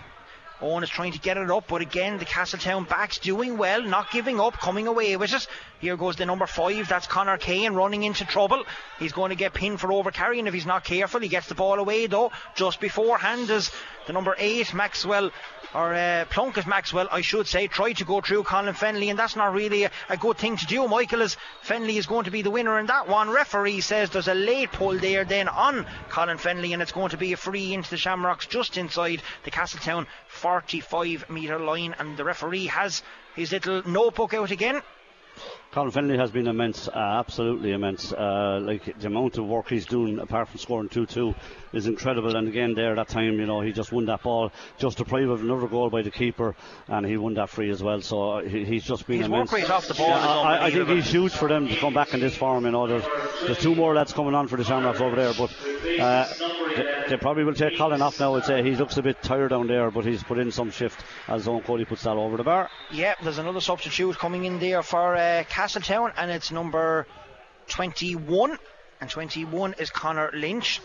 Owen is trying to get it up, but again, the Castletown backs doing well, not giving up, coming away with it. Here goes the number five, that's Connor Kane running into trouble. He's going to get pinned for overcarrying if he's not careful. He gets the ball away though, just beforehand as the number eight, Maxwell, or uh, Plunkett Maxwell, I should say, tried to go through Colin Fennelly, and that's not really a, a good thing to do, Michael, as Fennelly is going to be the winner in that one. Referee says there's a late pull there then on Colin Fennelly, and it's going to be a free into the Shamrocks just inside the Castletown 45 metre line, and the referee has his little notebook out again. Colin Fennelly has been immense, uh, absolutely immense. Uh, like the amount of work he's doing, apart from scoring 2-2, is incredible. And again, there that time, you know, he just won that ball, just deprived of another goal by the keeper, and he won that free as well. So he, he's just been His immense. work rate off the ball Yeah, I, I think he's huge for them to come back in this form. You know, there's, there's two more lads coming on for the Shamrocks over there, but uh, they, probably will take Colin off now. I'd say he looks a bit tired down there, but he's put in some shift as Owen Cody puts that over the bar. Yeah, there's another substitute coming in there for uh, Castletown, and it's number 21. And 21 is Connor Lynch.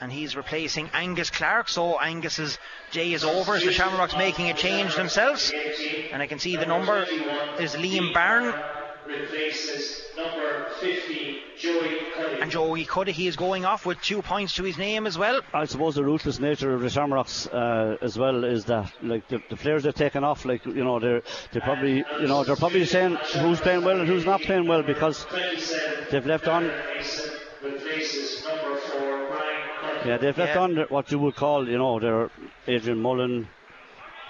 And he's replacing Angus Clark. So Angus's day is over. So Shamrocks making a change themselves. And I can see the number is Liam Barn. Replaces number 50, Joey Cuddy. And Joey Cuddihy is going off with two points to his name as well. I suppose the ruthless nature of the Shamrocks uh, as well is that like the, the players they've taken off, like you know they're they probably you know they're probably saying who's playing well and who's not playing well because they've left on Mason replaces number 4, Brian Cuddy. yeah they've left Yeah. on what you would call you know their Adrian Mullen,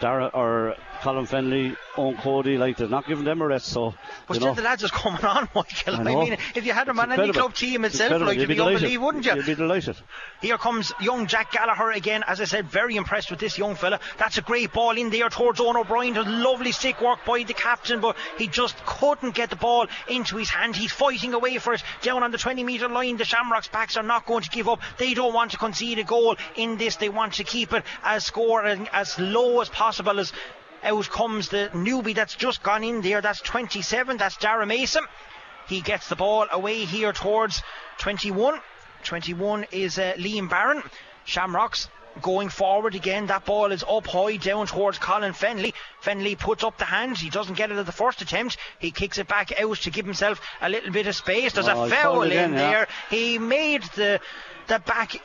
Dara or Colin Fennelly, Owen Cody like they're not giving them a rest so But still, know the lads is coming on, Michael. I I, mean, if you had them It's on any club team It's itself, incredible. like, You'd you'd be delighted. unbelievable, wouldn't you? You'd be delighted. Here comes young Jack Gallagher again. As I said, very impressed with this young fella. That's a great ball in there towards Owen O'Brien. Lovely stick work by the captain, but he just couldn't get the ball into his hand. He's fighting away for it down on the 20 metre line. The Shamrocks backs are not going to give up. They don't want to concede a goal in this. They want to keep it as scoring as low as possible as out comes the newbie that's just gone in there. That's 27. That's Dara Mason. He gets the ball away here towards 21. 21 is uh, Liam Barron. Shamrocks going forward again. That ball is up high down towards Colin Fennelly. Fennelly puts up the hands. He doesn't get it at the first attempt. He kicks it back out to give himself a little bit of space. There's Oh, a foul in yeah. there. He made the the back.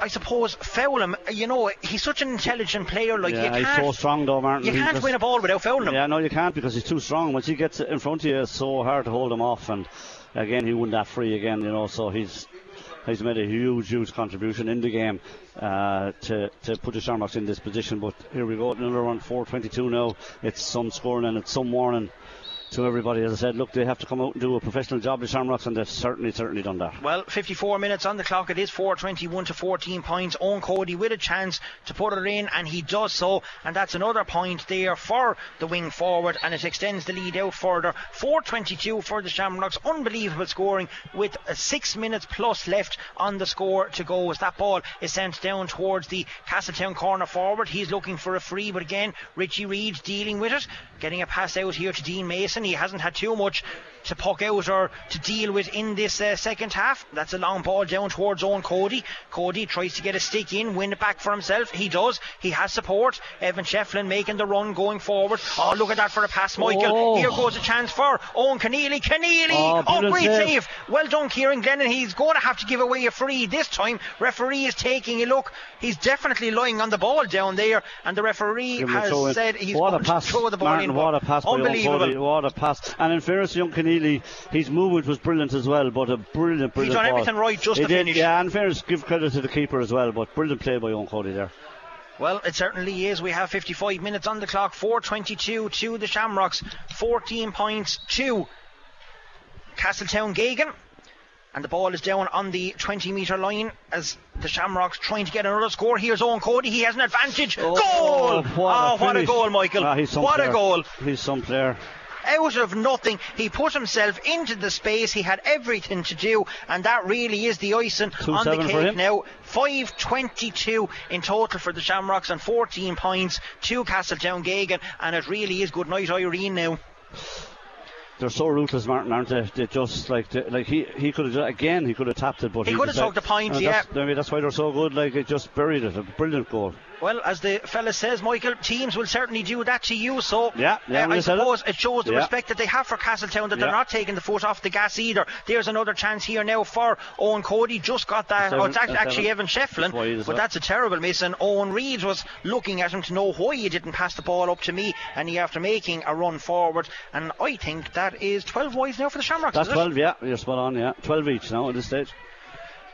I suppose foul him. You know, he's such an intelligent player. Like yeah, he's can't, so strong though, Martin. you He can't win a ball without fouling him. Yeah, no, you can't because he's too strong. Once he gets in front of you, it's so hard to hold him off. And again, he won that free again, you know. So he's he's made a huge, huge contribution in the game uh, to to put the Shamrocks in this position. But here we go, another one, 4:22 now. It's some scoring and it's some warning. To everybody. As I said, look, they have to come out and do a professional job, the Shamrocks, and they've certainly, certainly done that. Well, 54 minutes on the clock. It is 421 to 14 points. Owen Cody with a chance to put it in, and he does so. And that's another point there for the wing forward, and it extends the lead out further. 422 for the Shamrocks. Unbelievable scoring with six minutes plus left on the score to go as that ball is sent down towards the Castletown corner forward. He's looking for a free, but again, Richie Reid dealing with it. Getting a pass out here to Dean Mason. He hasn't had too much to puck out or to deal with in this uh, second half. That's a long ball down towards Owen Cody. Cody tries to get a stick in, win it back for himself. He does. He has support. Evan Shefflin making the run going forward. Oh, look at that for a pass, Michael. Oh. Here goes a chance for Owen Keneally. Keneally! Oh, Oh, great save. save. Well done, Kieran Glennon. He's going to have to give away a free this time. Referee is taking a look. He's definitely lying on the ball down there, and the referee Give him a has said he's what a going to throw the ball Martin, in. What a pass Unbelievable. What a pass. And in fairness young Keneally, his movement was brilliant as well, but a brilliant, brilliant done ball. everything right just he to did, finish. Yeah, and fairness, give credit to the keeper as well, but brilliant play by Owen Cody there. Well, it certainly is. We have 55 minutes on the clock. 4:22 to the Shamrocks. 14 points to Castletown Geoghegan. And the ball is down on the 20 metre line as the Shamrocks trying to get another score. Here's Owen Cody. He has an advantage. goal! Oh, what a, oh, what a goal, Michael. Ah, what player. a goal. He's some player. Out of nothing, he put himself into the space. He had everything to do, and that really is the icing on the cake now. 522 in total for the Shamrocks and 14 points to Castletown Geoghegan, and it really is good night, Irene, now. They're so ruthless, Martin, aren't they? They just like they, like he he could have again he could have tapped it, but He could have took the point, Uh, yeah. That's, maybe that's why they're so good. Like it just buried it. A brilliant goal. Well, as the fella says, Michael, teams will certainly do that to you. So, Yeah, yeah, uh, I said it. suppose it. shows the Yeah. respect that they have for Castletown that they're not taking the foot off the gas either. There's another chance here now for Owen Cody. Just got that. Seven- oh, it's act- that's actually. Evan Shefflin, That's wide as but that's a terrible miss. And Owen Reid was looking at him to know why he didn't pass the ball up to me, and he after making a run forward. And I think that is 12 wides now for the Shamrocks. That's is it? 12, yeah, you're spot on, yeah. 12 each now at this stage.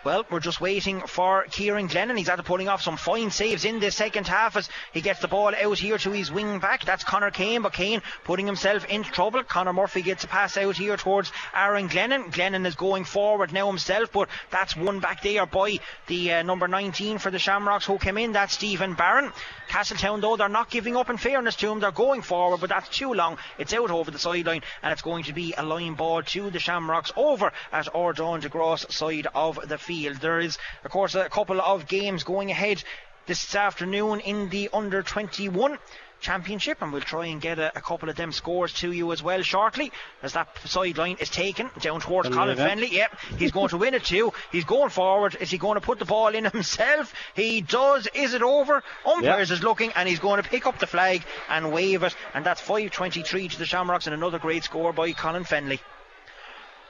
Well, we're just waiting for Kieran Glennon. He's after pulling off some fine saves in the second half as he gets the ball out here to his wing back. That's Connor Kane, but Kane putting himself into trouble. Connor Murphy gets a pass out here towards Aaron Glennon. Glennon is going forward now himself, but that's one back there by the uh, number 19 for the Shamrocks who came in. That's Stephen Barron. Castletown, though, they're not giving up in fairness to him. They're going forward, but that's too long. It's out over the sideline, and it's going to be a line ball to the Shamrocks over at Ordon de Gross side of the field. There is, of course, a couple of games going ahead this afternoon in the under 21 championship and we'll try and get a, a couple of them scores to you as well shortly as that sideline is taken down towards Colin. Fennelly. Yep he's going to win it too. He's going forward. Is he going to put the ball in himself? He does. Is it over? Umpires is looking and he's going to pick up the flag and wave it and that's 523 to the Shamrocks and another great score by Colin Fennelly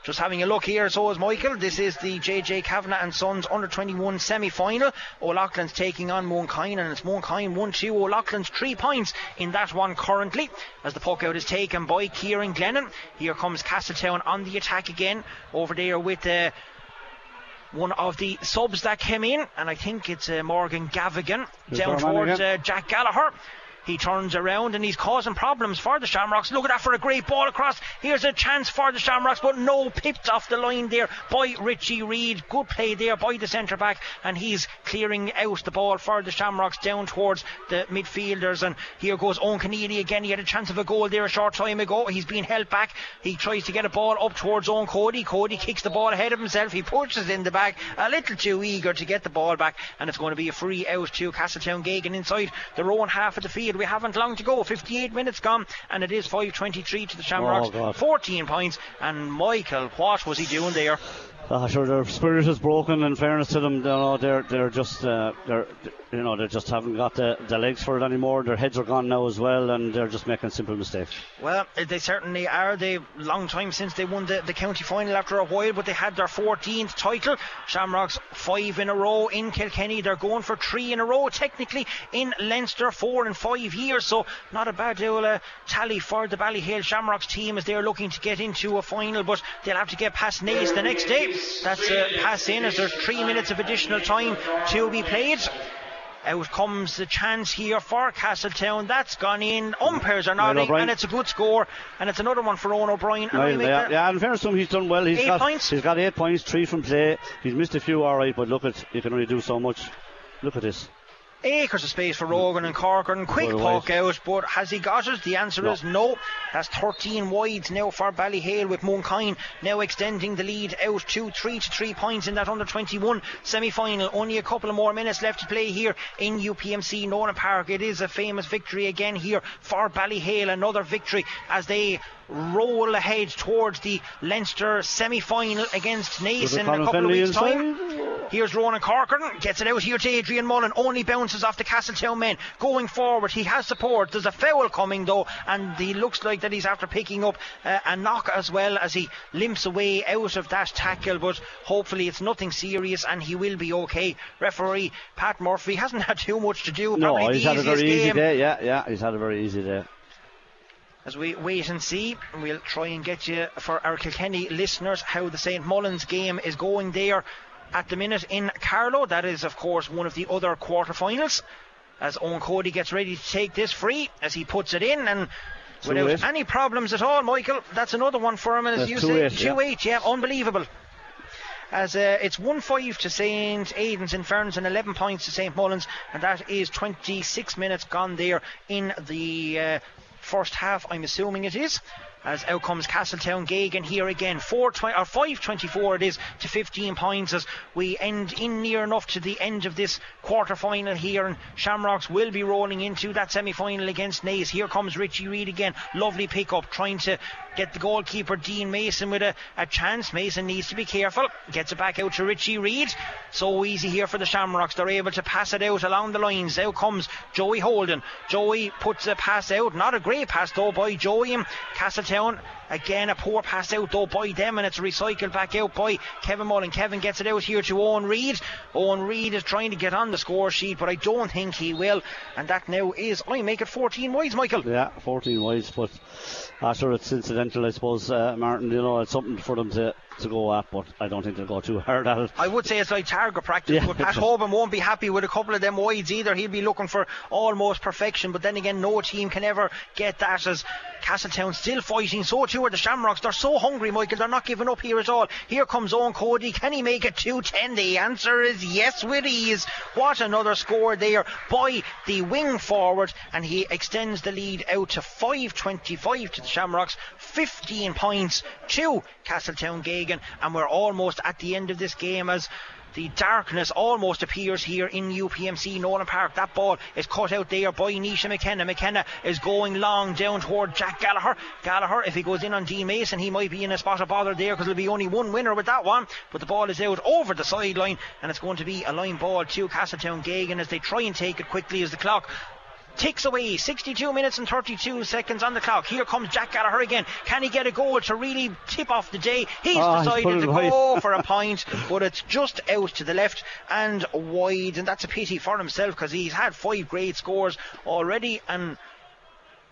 just having a look here, so is Michael. This is the JJ Kavanagh and Sons under 21 semi final. O'Loughlin's taking on Mooncoin, and it's Mooncoin 1 2. O'Loughlin's three points in that one currently, as the puck out is taken by Kieran Glennon. Here comes Castletown on the attack again, over there with. Uh, one of the subs that came in, and I think it's uh, Morgan Gavigan Is down there a man towards uh, Jack Gallagher. He turns around and he's causing problems for the Shamrocks. Look at that for a great ball across. Here's a chance for the Shamrocks, but no pipped off the line there by Richie Reid. Good play there by the centre back, and he's clearing out the ball for the Shamrocks down towards the midfielders. And here goes Owen Keneally again. He had a chance of a goal there a short time ago. He's been held back. He tries to get a ball up towards Owen Cody. Cody kicks the ball ahead of himself. He pushes in the back, a little too eager to get the ball back, and it's going to be a free out to Castletown Geoghegan inside their own half of the field. We haven't long to go. 58 minutes gone, and it is 5:23 to the Shamrocks. Oh, 14 points, and Michael, what was he doing there? Ah, sure, their spirit is broken. In fairness to them, you know, they're they're just uh, they're you know they just haven't got the, the legs for it anymore. Their heads are gone now as well, and they're just making simple mistakes. Well, uh, they certainly are. They long time since they won the, the county final after a while, but they had their 14th title. Shamrocks five in a row in Kilkenny. They're going for three in a row technically in Leinster, four in five years. So not a bad little uh, tally for the Ballyhale Shamrocks team as they're looking to get into a final, but they'll have to get past Naas the next day. That's uh, a pass in as there's three minutes of additional time to be played. Out comes the chance here for Castletown. That's gone in. Umpires are nodding, and it's a good score. And it's another one for Owen O'Brien. Well, yeah, yeah, in fairness to him, he's done well. He's Eight got, points? He's got eight points, three from play. He's missed a few, all right, but look at you can only do so much. Look at this. Acres of space for Rogan and Corcoran. Quick Good poke wide. out, but has he got it? The answer No. is no. That's 13 wides now for Ballyhale with Mooncoin now extending the lead out to 3 to 3 points in that under 21 semi final. Only a couple of more minutes left to play here in UPMC Nowlan Park. It is a famous victory again here for Ballyhale. Another victory as they roll ahead towards the Leinster semi final against Naas in a couple of weeks' time. Here's Ronan Corcoran, gets it out here to Adrian Mullen, only bounces off the Castletown men. Going forward, he has support. There's a foul coming though, and he looks like that he's after picking up uh, a knock as well as he limps away out of that tackle. But hopefully it's nothing serious and he will be okay. Referee Pat Murphy hasn't had too much to do. No, he's had a very easy game. day. Yeah, yeah, he's had a very easy day. As we wait and see, we'll try and get you for our Kilkenny listeners how the St Mullins game is going there at the minute in Carlow. That is, of course, one of the other quarter-finals. As Owen Cody gets ready to take this free, as he puts it in, and without 2-8. any problems at all, Michael, that's another one for him. And as That's you say, 2-8, yeah. 8, yeah, unbelievable. As uh, it's 1 5 to St Aidan's in Ferns and 11 points to St Mullins, and that is 26 minutes gone there in the uh, first half, I'm assuming it is. As out comes Castletown Geoghegan here again, 4 20, or 5 24 it is to 15 points as we end in near enough to the end of this quarter final here. And Shamrocks will be rolling into that semi final against Naas. Here comes Richie Reid again, lovely pickup, trying to get the goalkeeper Dean Mason with a, a chance. Mason needs to be careful, gets it back out to Richie Reid. So easy here for the Shamrocks, they're able to pass it out along the lines. Out comes Joey Holden. Joey puts a pass out, not a great pass though by Joey. Castletown Again, a poor pass out though by them, and it's recycled back out by Kevin Mullen. Kevin gets it out here to Owen Reid. Owen Reid is trying to get on the score sheet, but I don't think he will. And that now is, I make it 14 wides, Michael. Yeah, 14 wides, but sure it's I suppose, uh, Martin. You know, it's something for them to, to go at, but I don't think they'll go too hard at it. I would say it's like target practice, Yeah. but Pat Hoban won't be happy with a couple of them wides either. He'll be looking for almost perfection, but then again, no team can ever get that as Castletown still fighting. So too are the Shamrocks. They're so hungry, Michael. They're not giving up here at all. Here comes Owen Cody. Can he make it 210? The answer is yes with ease. What another score there by the wing forward, and he extends the lead out to 5.25 to the Shamrocks. 15 points to Castletown Geoghegan, and we're almost at the end of this game as the darkness almost appears here in UPMC Nowlan Park. That ball is cut out there by Nisha McKenna. McKenna is going long down toward Jack Gallagher. Gallagher, if he goes in on Dean Mason, he might be in a spot of bother there because there'll be only one winner with that one. But the ball is out over the sideline and it's going to be a line ball to Castletown Geoghegan as they try and take it quickly as the clock ticks away 62 minutes and 32 seconds on the clock. Here comes Jack Gallagher again. Can he get a goal to really tip off the day? He's Oh, decided it to go for a point but it's just out to the left and wide and that's a pity for himself because he's had five great scores already and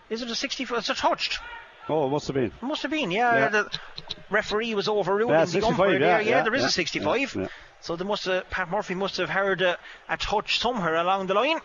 is it a 60 it's a touched. Oh, it must have been. it must have been yeah, Yeah. the referee was overruling Yeah, the 65, umpire there yeah, yeah, yeah, there is yeah, a 65 yeah, yeah. so they must have Pat Murphy must have heard a, a touch somewhere along the line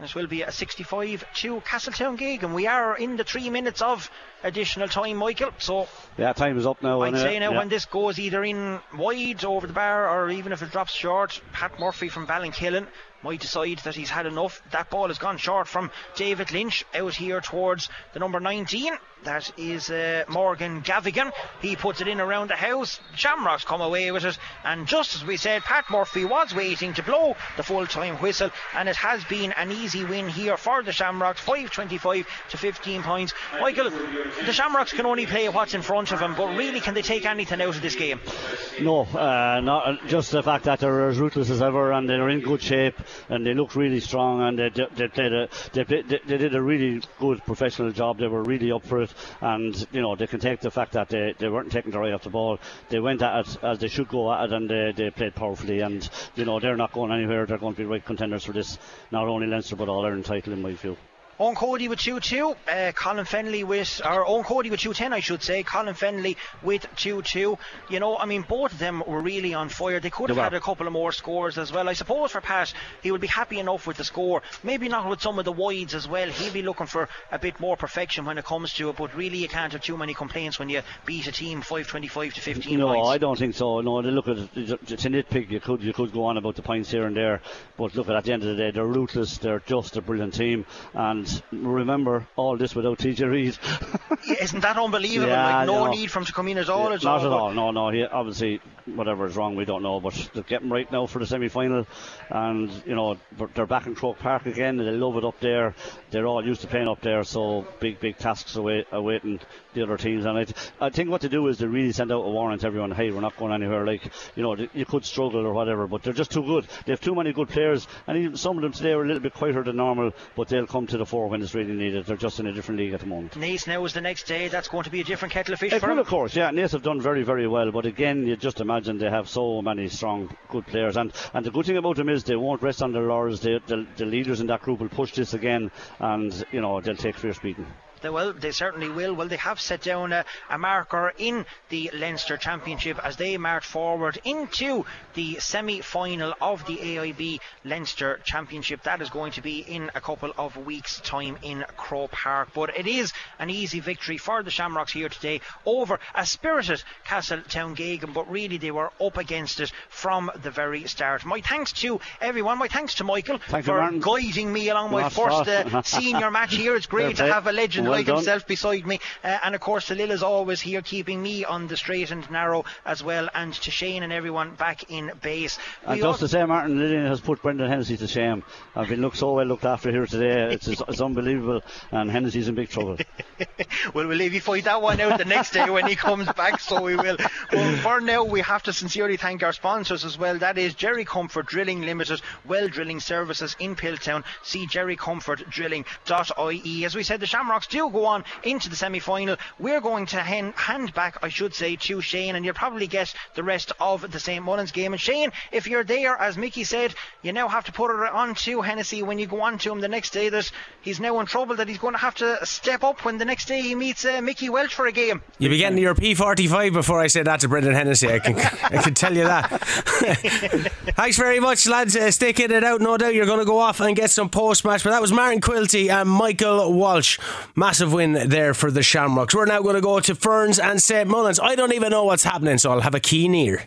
this will be a 65 to Castletown gig, and we are in the three minutes of additional time, Michael. So Yeah, time is up now. I'd say now yeah. when this goes either in wide over the bar or even if it drops short, Pat Murphy from Ballinkillen might decide that he's had enough. That ball has gone short from David Lynch out here towards the number 19. That is uh, Morgan Gavigan. He puts it in around the house. Shamrocks come away with it. And just as we said, Pat Murphy was waiting to blow the full time whistle. And it has been an easy win here for the Shamrocks. 5.25 to 15 points. Michael, the Shamrocks can only play what's in front of them, but really, can they take anything out of this game? No, uh, not uh, just the fact that they're as ruthless as ever and they're in good shape and they look really strong and they they, played a they, they, they did a really good professional job. They were really up for it and you know they can take the fact that they, they weren't taking their eye off the ball. They went at it as they should go at it and they, they played powerfully and you know they're not going anywhere. They're going to be right contenders for this not only Leinster but all Ireland title in my view. Owen Cody with 2 2. Uh, Colin Fennelly with, or Owen Cody with 2 10, I should say. Colin Fennelly with 2 2. You know, I mean, both of them were really on fire. They could have had a couple of more scores as well. I suppose for Pat, he would be happy enough with the score. Maybe not with some of the wides as well. He'll be looking for a bit more perfection when it comes to it, but really, you can't have too many complaints when you beat a team 525 to 15 No, points. I don't think so. No, they look at it, it's a nitpick. You could you could go on about the points here and there, but look at at the end of the day, they're ruthless. They're just a brilliant team, and remember all this without TJ Reid. Isn't that unbelievable? Yeah, like, no no. need for him to come in at all. Yeah, not all, at all. No, no. He, obviously, whatever is wrong, we don't know. But they're getting right now for the semi-final, and you know they're back in Croke Park again. And they love it up there. They're all used to playing up there, so big, big tasks await, awaiting the other teams. And I, th- I think what they do is they really send out a warning to everyone. Hey, we're not going anywhere. Like you know, th- you could struggle or whatever, but they're just too good. They have too many good players, and even some of them today are a little bit quieter than normal, but they'll come to the when it's really needed. They're just in a different league at the moment. Naas now is the next day. That's going to be a different kettle of fish It for will, him. of course, yeah. Naas have done very, very well, but again, you just imagine they have so many strong, good players. And and the good thing about them is they won't rest on their laurels. They, the, the leaders in that group will push this again, and you know they'll take fierce beating. They, well, they certainly will. Well, they have set down a, a marker in the Leinster Championship as they march forward into the semi final of the AIB Leinster Championship. That is going to be in a couple of weeks' time in Croke Park. But it is an easy victory for the Shamrocks here today over a spirited Castletown Geoghegan, but really they were up against it from the very start. My thanks to everyone. My thanks to Michael Thank for guiding me along my first uh, senior match here. It's great to have a legend Well like done. himself beside me. Uh, and of course, Salil is always here keeping me on the straight and narrow as well. And to Shane and everyone back in base. And just to say, Martin Lillian has put Brendan Hennessy to shame. I've been looked so well looked after here today. It's, it's, it's unbelievable, and Hennessy's in big trouble. well, we'll leave you find that one out the next day when he comes back, so we will. Well, for now, we have to sincerely thank our sponsors as well. That is Jerry Comerford Drilling Limited, Well Drilling Services in Piltown. See jerrycomerforddrilling.ie. As we said, the Shamrocks do go on into the semi final. We're going to hen- hand back, I should say, to Shane, and you'll probably get the rest of the St. Mullins game. And Shane, if you're there, as Mickey said, you now have to put it on to Hennessy when you go on to him the next day that he's now in trouble, that he's going to have to step up when the next day he meets uh, Mickey Walsh for a game. You'll be getting your P45 before I say that to Brendan Hennessy. I can, I can tell you that. Thanks very much, lads. Uh, sticking it out. No doubt you're going to go off and get some post match. But that was Martin Quilty and Michael Walsh. Massive win there for the Shamrocks. We're now going to go to Ferns and St. Mullins. I don't even know what's happening, so I'll have a keen ear.